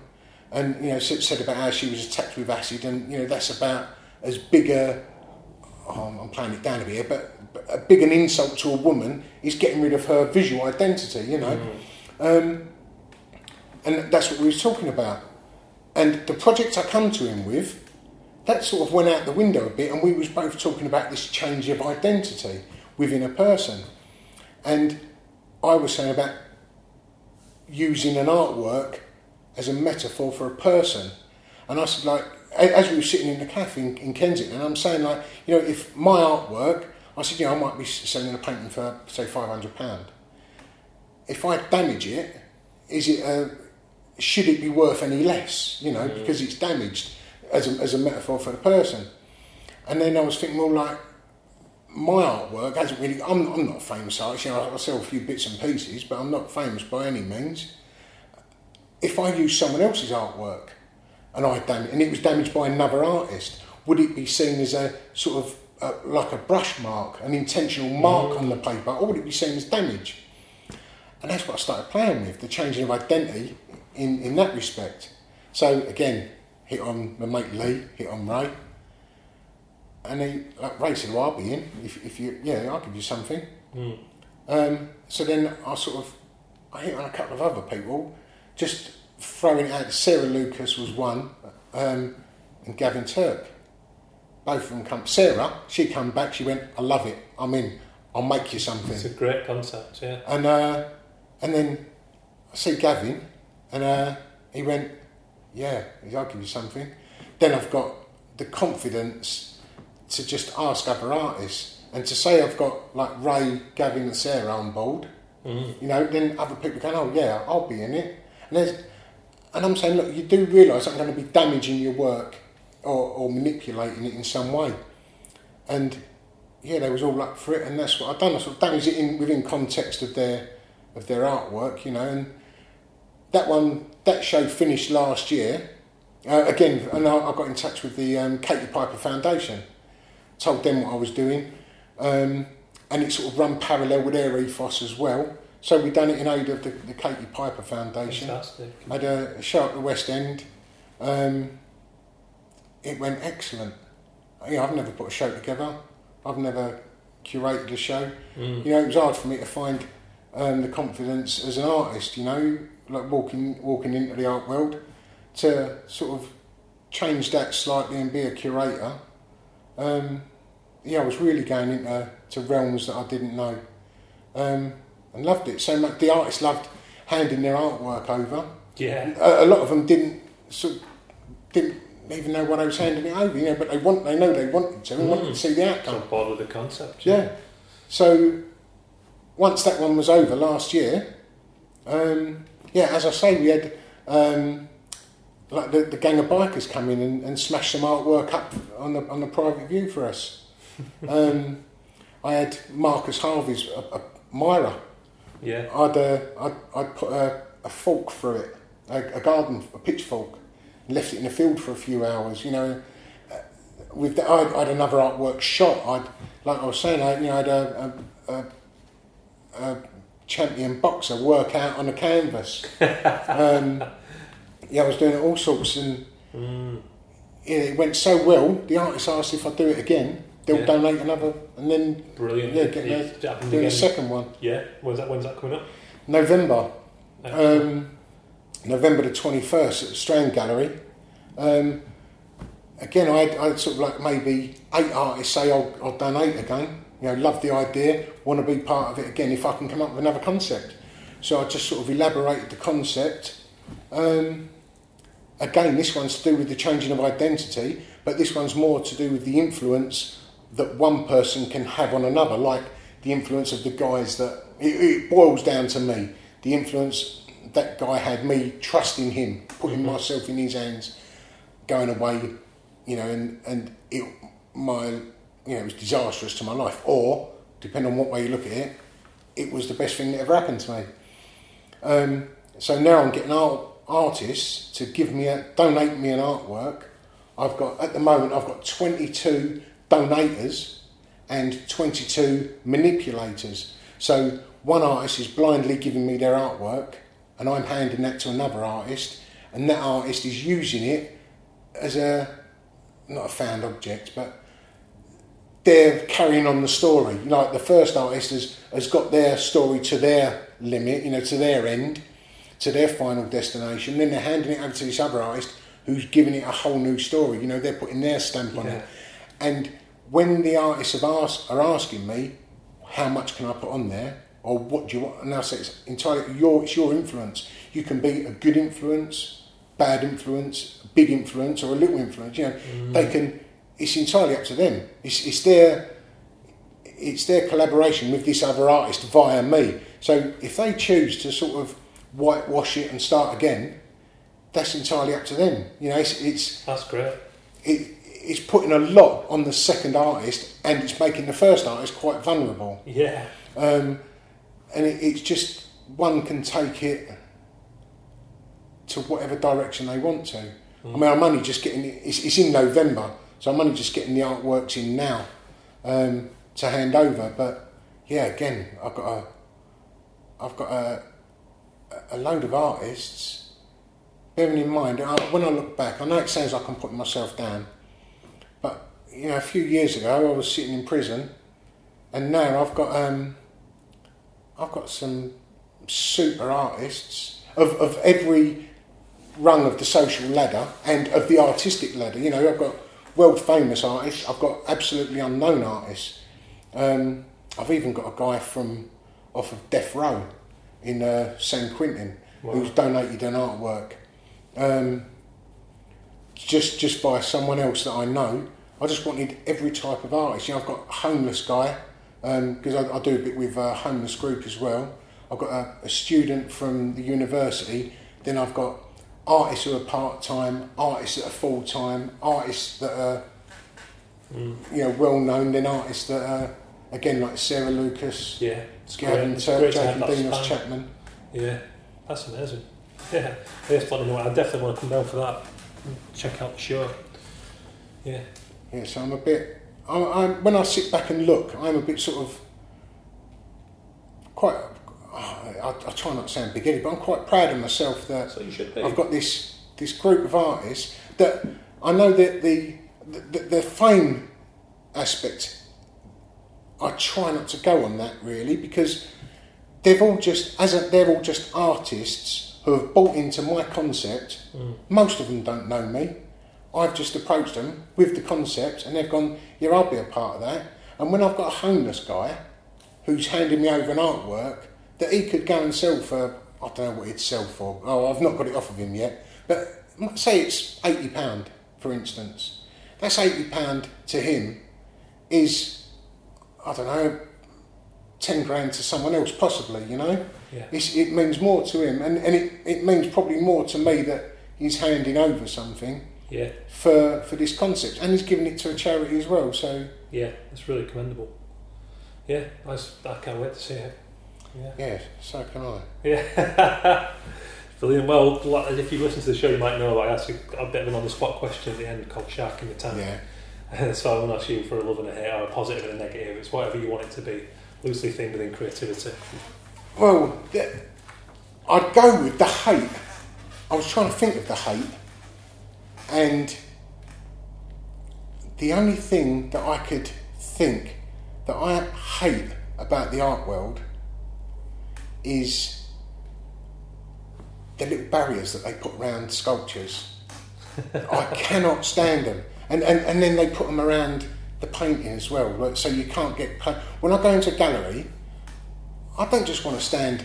and you know, said, said about how she was attacked with acid, and you know, that's about as big a, oh, I'm- playing it down a bit, here, but, but a big an insult to a woman is getting rid of her visual identity, you know. Um, and that's what we were talking about. And the project I come to him with, that sort of went out the window a bit, and we was both talking about this change of identity within a person. And I was saying about using an artwork as a metaphor for a person. And I said, like, as we were sitting in the cafe in, in Kensington, I'm saying, like, you know, if my artwork, I said, you know, I might be selling a painting for, say, £500. If I damage it, is it a, should it be worth any less, you know, mm. because it's damaged as a, as a metaphor for the person. And then I was thinking, well, like, my artwork hasn't really, I'm, I'm not a famous artist, you know, I, sell a few bits and pieces, but I'm not famous by any means. If I use someone else's artwork and I dam- and it was damaged by another artist, would it be seen as a sort of uh, like a brush mark, an intentional mark on the paper, or would it be seen as damage? And that's what I started playing with, the changing of identity in, in that respect. So again, hit on my mate Lee, hit on Ray. And he, like Ray said, well, I'll be in. If, if you, yeah, I'll give you something. Mm. Um, so then I sort of, I hit on a couple of other people, just throwing it out. Sarah Lucas was one, um, and Gavin Turk. Both of them come. Sarah, she come back. She went, I love it. I'm in. I'll make you something. It's a great concept, yeah. And uh, and then I see Gavin, and uh, he went, "Yeah, I'll give you something." Then I've got the confidence to just ask other artists, and to say I've got like Ray, Gavin, and Sarah on board. Mm. You know, then other people go, "Oh yeah, I'll be in it." And there's, and I'm saying, look, you do realise I'm going to be damaging your work or, or manipulating it in some way, and yeah, they was all up for it, and that's what I've done. I sort of damaged it in within context of their of their artwork, you know, and that one that show finished last year. Uh, again, and I, I got in touch with the um, Katie Piper Foundation, told them what I was doing, um, and it sort of run parallel with their ethos as well. So we done it in aid of the, the Katie Piper Foundation. Fantastic. I had a show at the West End. Um, it went excellent. You know, I've never put a show together. I've never curated a show. Mm. You know, it was hard for me to find um, the confidence as an artist. You know, like walking walking into the art world to sort of change that slightly and be a curator. Um, yeah, I was really going into to realms that I didn't know, um, and loved it so much. The artists loved handing their artwork over. Yeah. A, a lot of them didn't sort of, didn't even know what I was handing it over. You know, but they want they know they wanted to and wanted to see the outcome. on board with the concept. Yeah. So once that one was over last year, um, yeah, as I say, we had um, like the, the gang of bikers come in and, and smash some artwork up on the on the private view for us. um, I had Marcus Harvey's a, a Myra. Yeah. I'd uh, I'd, I'd put a, a fork through it, a, a garden, a pitchfork, and left it in the field for a few hours. You know, uh, with the, I'd, I'd another artwork shot. I'd like I was saying, I you know, I had a, a, a, a champion boxer work out on a canvas. um, yeah, I was doing all sorts, and Mm. yeah, it went so well. The artist asked if I do it again, they'll Yeah. donate another, and then Brilliant. yeah, get It the, happened do the second one. Yeah. When's that? When's that coming up? November. Um, November the 21st at the Strand Gallery. Um, again, I had, I had sort of like maybe eight artists say I'll, I'll donate again. You know, love the idea, want to be part of it again if I can come up with another concept. So I just sort of elaborated the concept. Um, again, this one's to do with the changing of identity, but this one's more to do with the influence that one person can have on another, like the influence of the guys that it, it boils down to me. The influence that guy had me trusting him, putting Mhm. myself in his hands, going away, you know, and and it my you know it was disastrous to my life, or depending on what way you look at it, it was the best thing that ever happened to me. Um, so now I'm getting art, artists to give me a donate me an artwork. I've got at the moment I've got 22 donators and 22 manipulators. So one artist is blindly giving me their artwork, and I'm handing that to another artist, and that artist is using it as a not a found object, but they're carrying on the story. Like the first artist has, has got their story to their limit, you know, to their end, to their final destination. Then they're handing it over to this other artist who's giving it a whole new story. You know, they're putting their stamp on Yeah. it. And when the artists have asked, are asking me, how much can I put on there? Or what do you want? And I say it's entirely your, it's your influence. You can be a good influence, bad influence, big influence, or a little influence. You know, mm. they can. It's entirely up to them. It's, it's their it's their collaboration with this other artist via me. So if they choose to sort of whitewash it and start again, that's entirely up to them. You know, it's it's That's great. it, it's putting a lot on the second artist, and it's making the first artist quite vulnerable. Yeah. Um, and it, it's just one can take it to whatever direction they want to. I mean, I'm only just getting it's, it's in November, so I'm only just getting the artworks in now um, to hand over. But yeah, again, I've got a, I've got a, a load of artists. Bearing in mind, I, when I look back, I know it sounds like I'm putting myself down, but you know, a few years ago, I was sitting in prison, and now I've got um, I've got some super artists of, of every rung of the social ladder and of the artistic ladder. You know, I've got world famous artists, I've got absolutely unknown artists. Um, I've even got a guy from off of Death Row in uh, San Quentin Wow. who's donated an artwork. Um, just just by someone else that I know. I just wanted every type of artist. You know, I've got a homeless guy because I, I do a bit with a homeless group as well. I've got a, a student from the university. Then I've got artists who are part time, artists that are full time, artists that are Mm. you know well known. Then artists that are again like Sarah Lucas, Yeah, it's Gavin It's Turk, great Jacob Dinos. Chapman. Yeah, that's amazing. Yeah, me know. I definitely want to come down for that. Check out the show. Yeah, Yeah, so I'm a bit. I'm, I'm, when I sit back and look, I'm a bit sort of quite. I, I try not to sound big-headed, but I'm quite proud of myself that so you should be. I've got this this group of artists that I know that the the, the fame aspect. I try not to go on that really because they've all just as a, they're all just artists who have bought into my concept. Mm. Most of them don't know me. I've just approached them with the concept and they've gone, yeah, I'll be a part of that. And when I've got a homeless guy who's handing me over an artwork that he could go and sell for, I don't know what he'd sell for. Oh, I've not got it off of him yet. But say it's £80, for instance. That's £80 to him is, I don't know, 10 grand to someone else, possibly, you know? Yeah, It's, it means more to him, and, and it, it means probably more to me that he's handing over something yeah, for, for this concept, and he's giving it to a charity as well. So yeah. It's really commendable. Yeah, I, I can't wait to see it. Yeah. yeah, so can I. Yeah. Brilliant. Well, if you listen to the show, you might know that I asked a, bit of an on the spot question at the end called Shark in the Tank. Yeah, so I won't ask you for a love and a hate or a positive and a negative. It's whatever you want it to be, loosely themed within creativity. well, I'd go with the hate. I was trying to think of the hate, and the only thing that I could think that I hate about the art world is the little barriers that they put around sculptures. I cannot stand them. And, and, and then they put them around the painting as well, like, so you can't get. When I go into a gallery, I don't just want to stand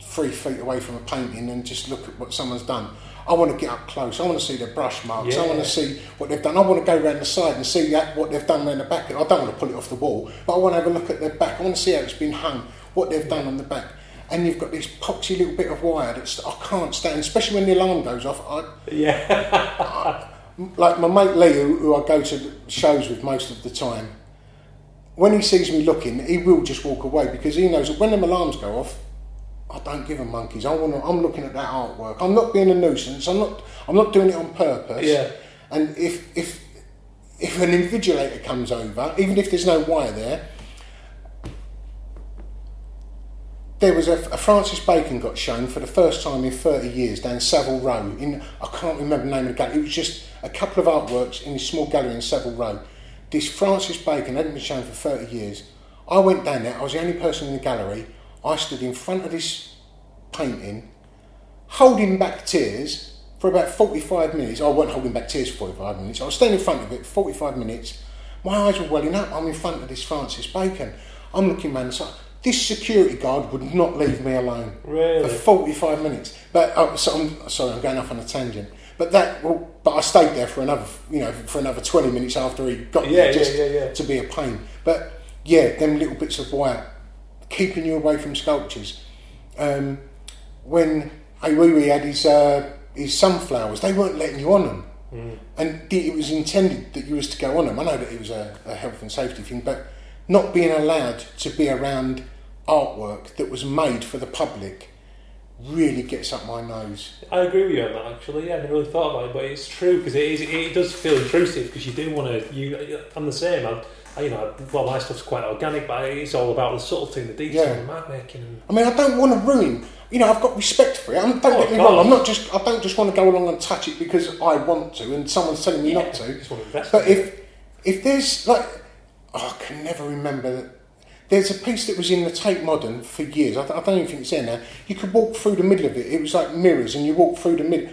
three feet away from a painting and just look at what someone's done. I want to get up close. I want to see the brush marks. I want to see what they've done. I want to go around the side and see that, what they've done around the back. I don't want to pull it off the wall, but I want to have a look at the back. I want to see how it's been hung, what they've done on the back. And you've got this poxy little bit of wire that I can't stand, especially when the alarm goes off. I, Yeah. like my mate Lee, who, who I go to shows with most of the time, when he sees me looking, he will just walk away because he knows that when the alarms go off, I don't give a monkeys. I want to, I'm looking at that artwork. I'm not being a nuisance. I'm not. I'm not doing it on purpose. Yeah. And if if if an invigilator comes over, even if there's no wire there, there was a, a Francis Bacon got shown for the first time in 30 years down Savile Row. In I can't remember the name of the gallery. It was just a couple of artworks in this small gallery in Savile Row. This Francis Bacon hadn't been shown for 30 years. I went down there. I was the only person in the gallery. I stood in front of this painting, holding back tears for about 45 minutes. I wasn't holding back tears for 45 minutes. I was standing in front of it for 45 minutes. My eyes were welling up. I'm in front of this Francis Bacon. I'm looking round the. This security guard would not leave me alone Really? for 45 minutes. But oh, so I'm sorry, I'm going off on a tangent. But that, well, but I stayed there for another, you know, for another 20 minutes after he got Yeah, there, just yeah, yeah, yeah. to be a pain. But yeah, them little bits of wire keeping you away from sculptures. Um, when Ai Weiwei had his uh, his sunflowers, they weren't letting you on them, Mm. and it was intended that you was to go on them. I know that it was a, a health and safety thing, but not being allowed to be around artwork that was made for the public really gets up my nose. I agree with you on that. Actually, yeah, I never really thought about it, but it's true because it is. It does feel intrusive because you do want to. You, I'm the same. I, I, you know, well, my stuff's quite organic, but it's all about the subtlety and the detail Yeah. and the map making. I mean, I don't want to ruin. You know, I've got respect for it. I'm, don't Oh, get me wrong. I'm not just. I don't just want to go along and touch it because I want to, and someone's telling me yeah, not to. To. But if if there's like, oh, I can never remember. There's a piece that was in the Tate Modern for years. I, don't- I don't even think it's there now. You could walk through the middle of it. It was like mirrors, and you walk through the middle.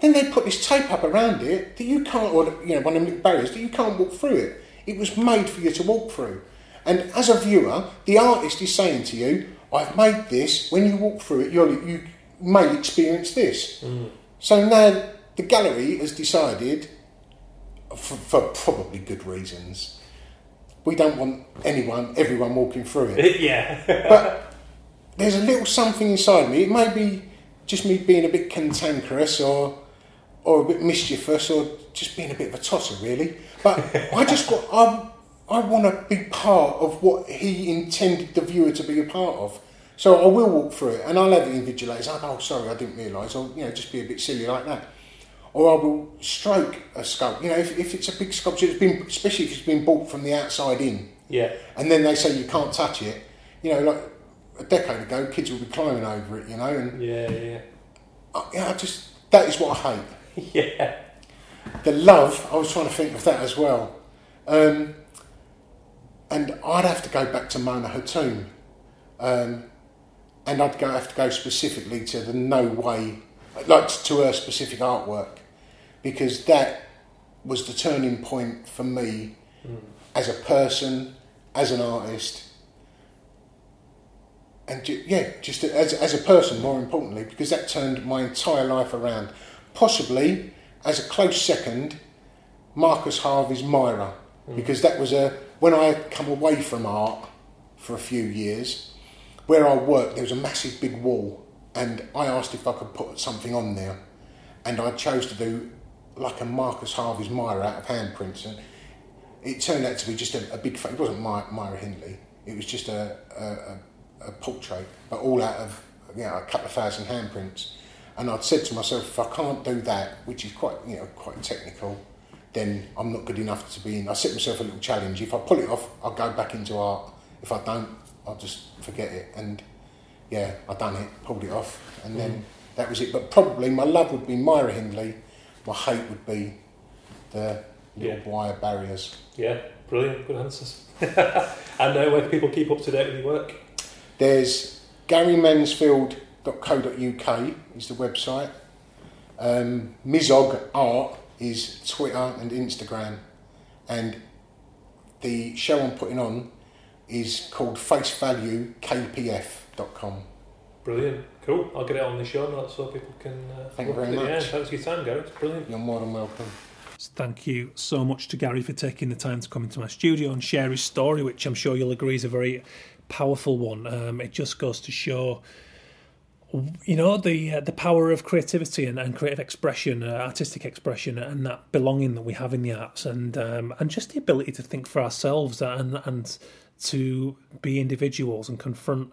Then they put this tape up around it that you can't, or you know, one of the barriers that you can't walk through it. It was made for you to walk through, And as a viewer, the artist is saying to you, I've made this, when you walk through it, you're, you may experience this. Mm. So now the gallery has decided, for, for probably good reasons, we don't want anyone, everyone walking through it. yeah. but there's a little something inside me. It may be just me being a bit cantankerous or or a bit mischievous or just being a bit of a tosser, really. But I just got I I want to be part of what he intended the viewer to be a part of. So I will walk through it and I'll have the invigilators. I'll oh, sorry, I didn't realise. Or you know, just be a bit silly like that. Or I will stroke a sculpture. You know, if, if it's a big sculpture, it's been especially if it's been bought from the outside in yeah. and then they say you can't touch it. You know, like a decade ago, kids would be climbing over it. You know, and Yeah, yeah. I, you know, I just that is what I hate. Yeah. The love, I was trying to think of that as well, um, and I'd have to go back to Mona Hatoum, um, and I'd go have to go specifically to the No Way, like to a specific artwork, because that was the turning point for me as a person, as an artist, and ju- yeah, just as, as a person, more importantly, because that turned my entire life around. Possibly as a close second, Marcus Harvey's Myra, mm. because that was a when I had come away from art for a few years. Where I worked, there was a massive big wall, and I asked if I could put something on there, and I chose to do like a Marcus Harvey's Myra out of handprints, and it turned out to be just a, a big. It wasn't My, Myra Hindley. It was just a, a, a, portrait, but all out of you know, a couple of thousand handprints. And I'd said to myself, if I can't do that, which is quite you know quite technical, then I'm not good enough to be in. I set myself a little challenge. If I pull it off, I'll go back into art. If I don't, I'll just forget it. And yeah, I done it, pulled it off, and then that was it. But probably my love would be Myra Hindley. My hate would be the little Yeah. wire barriers. Yeah. Brilliant. Good answers. and uh, where people keep up to date with your work? There's garymansfield.co.uk is the website. Um, Mizog Art is Twitter and Instagram. And the show I'm putting on is called facevaluekpf.com. Brilliant. Cool. I'll get it on the show notes so people can. Uh, Thank you very at it. Yeah, much. thanks for your time, Gary. It's brilliant. You're more than welcome. Thank you so much to Gary for taking the time to come into my studio and share his story, which I'm sure you'll agree is a very powerful one. Um, it just goes to show, you know, the uh, the power of creativity and, and creative expression, uh, artistic expression, and that belonging that we have in the arts, and um, and just the ability to think for ourselves and and to be individuals and confront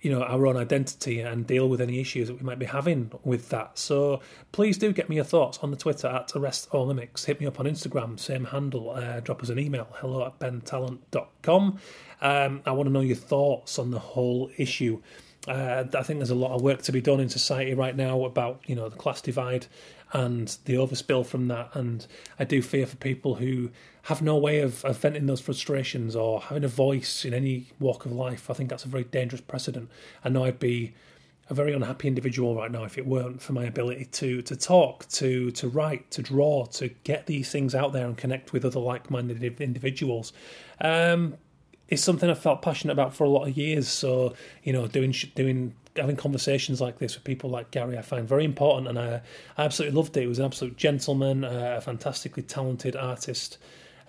you know our own identity and deal with any issues that we might be having with that. So please do get me your thoughts on the Twitter at arrest all mimics. Hit me up on Instagram, same handle. Uh, drop us an email, hello at bentallon.com. Um, I want to know your thoughts on the whole issue. Uh, I think there's a lot of work to be done in society right now about you know the class divide and the overspill from that. And I do fear for people who have no way of, of venting those frustrations or having a voice in any walk of life. I think that's a very dangerous precedent. I know I'd be a very unhappy individual right now if it weren't for my ability to to talk, to to write, to draw, to get these things out there and connect with other like-minded individuals. Um, it's something I've felt passionate about for a lot of years. So you know, doing doing having conversations like this with people like Gary, I find very important, and I, I absolutely loved it. He was an absolute gentleman, uh, a fantastically talented artist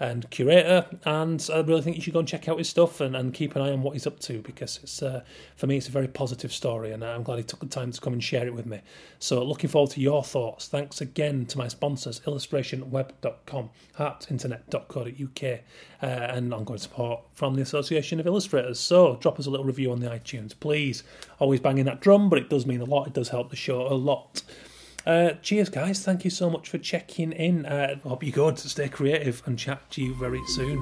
and curator, and I really think you should go and check out his stuff and, and keep an eye on what he's up to because it's uh, for me it's a very positive story, and I'm glad he took the time to come and share it with me. So looking forward to your thoughts. Thanks again to my sponsors, illustrationweb.com, heartinternet.co.uk, uh, and ongoing support from the Association of Illustrators. So drop us a little review on the iTunes, please. Always banging that drum, but it does mean a lot. It does help the show a lot. Uh, cheers, guys. Thank you so much for checking in. Uh, hope you're good. Stay creative and chat to you very soon.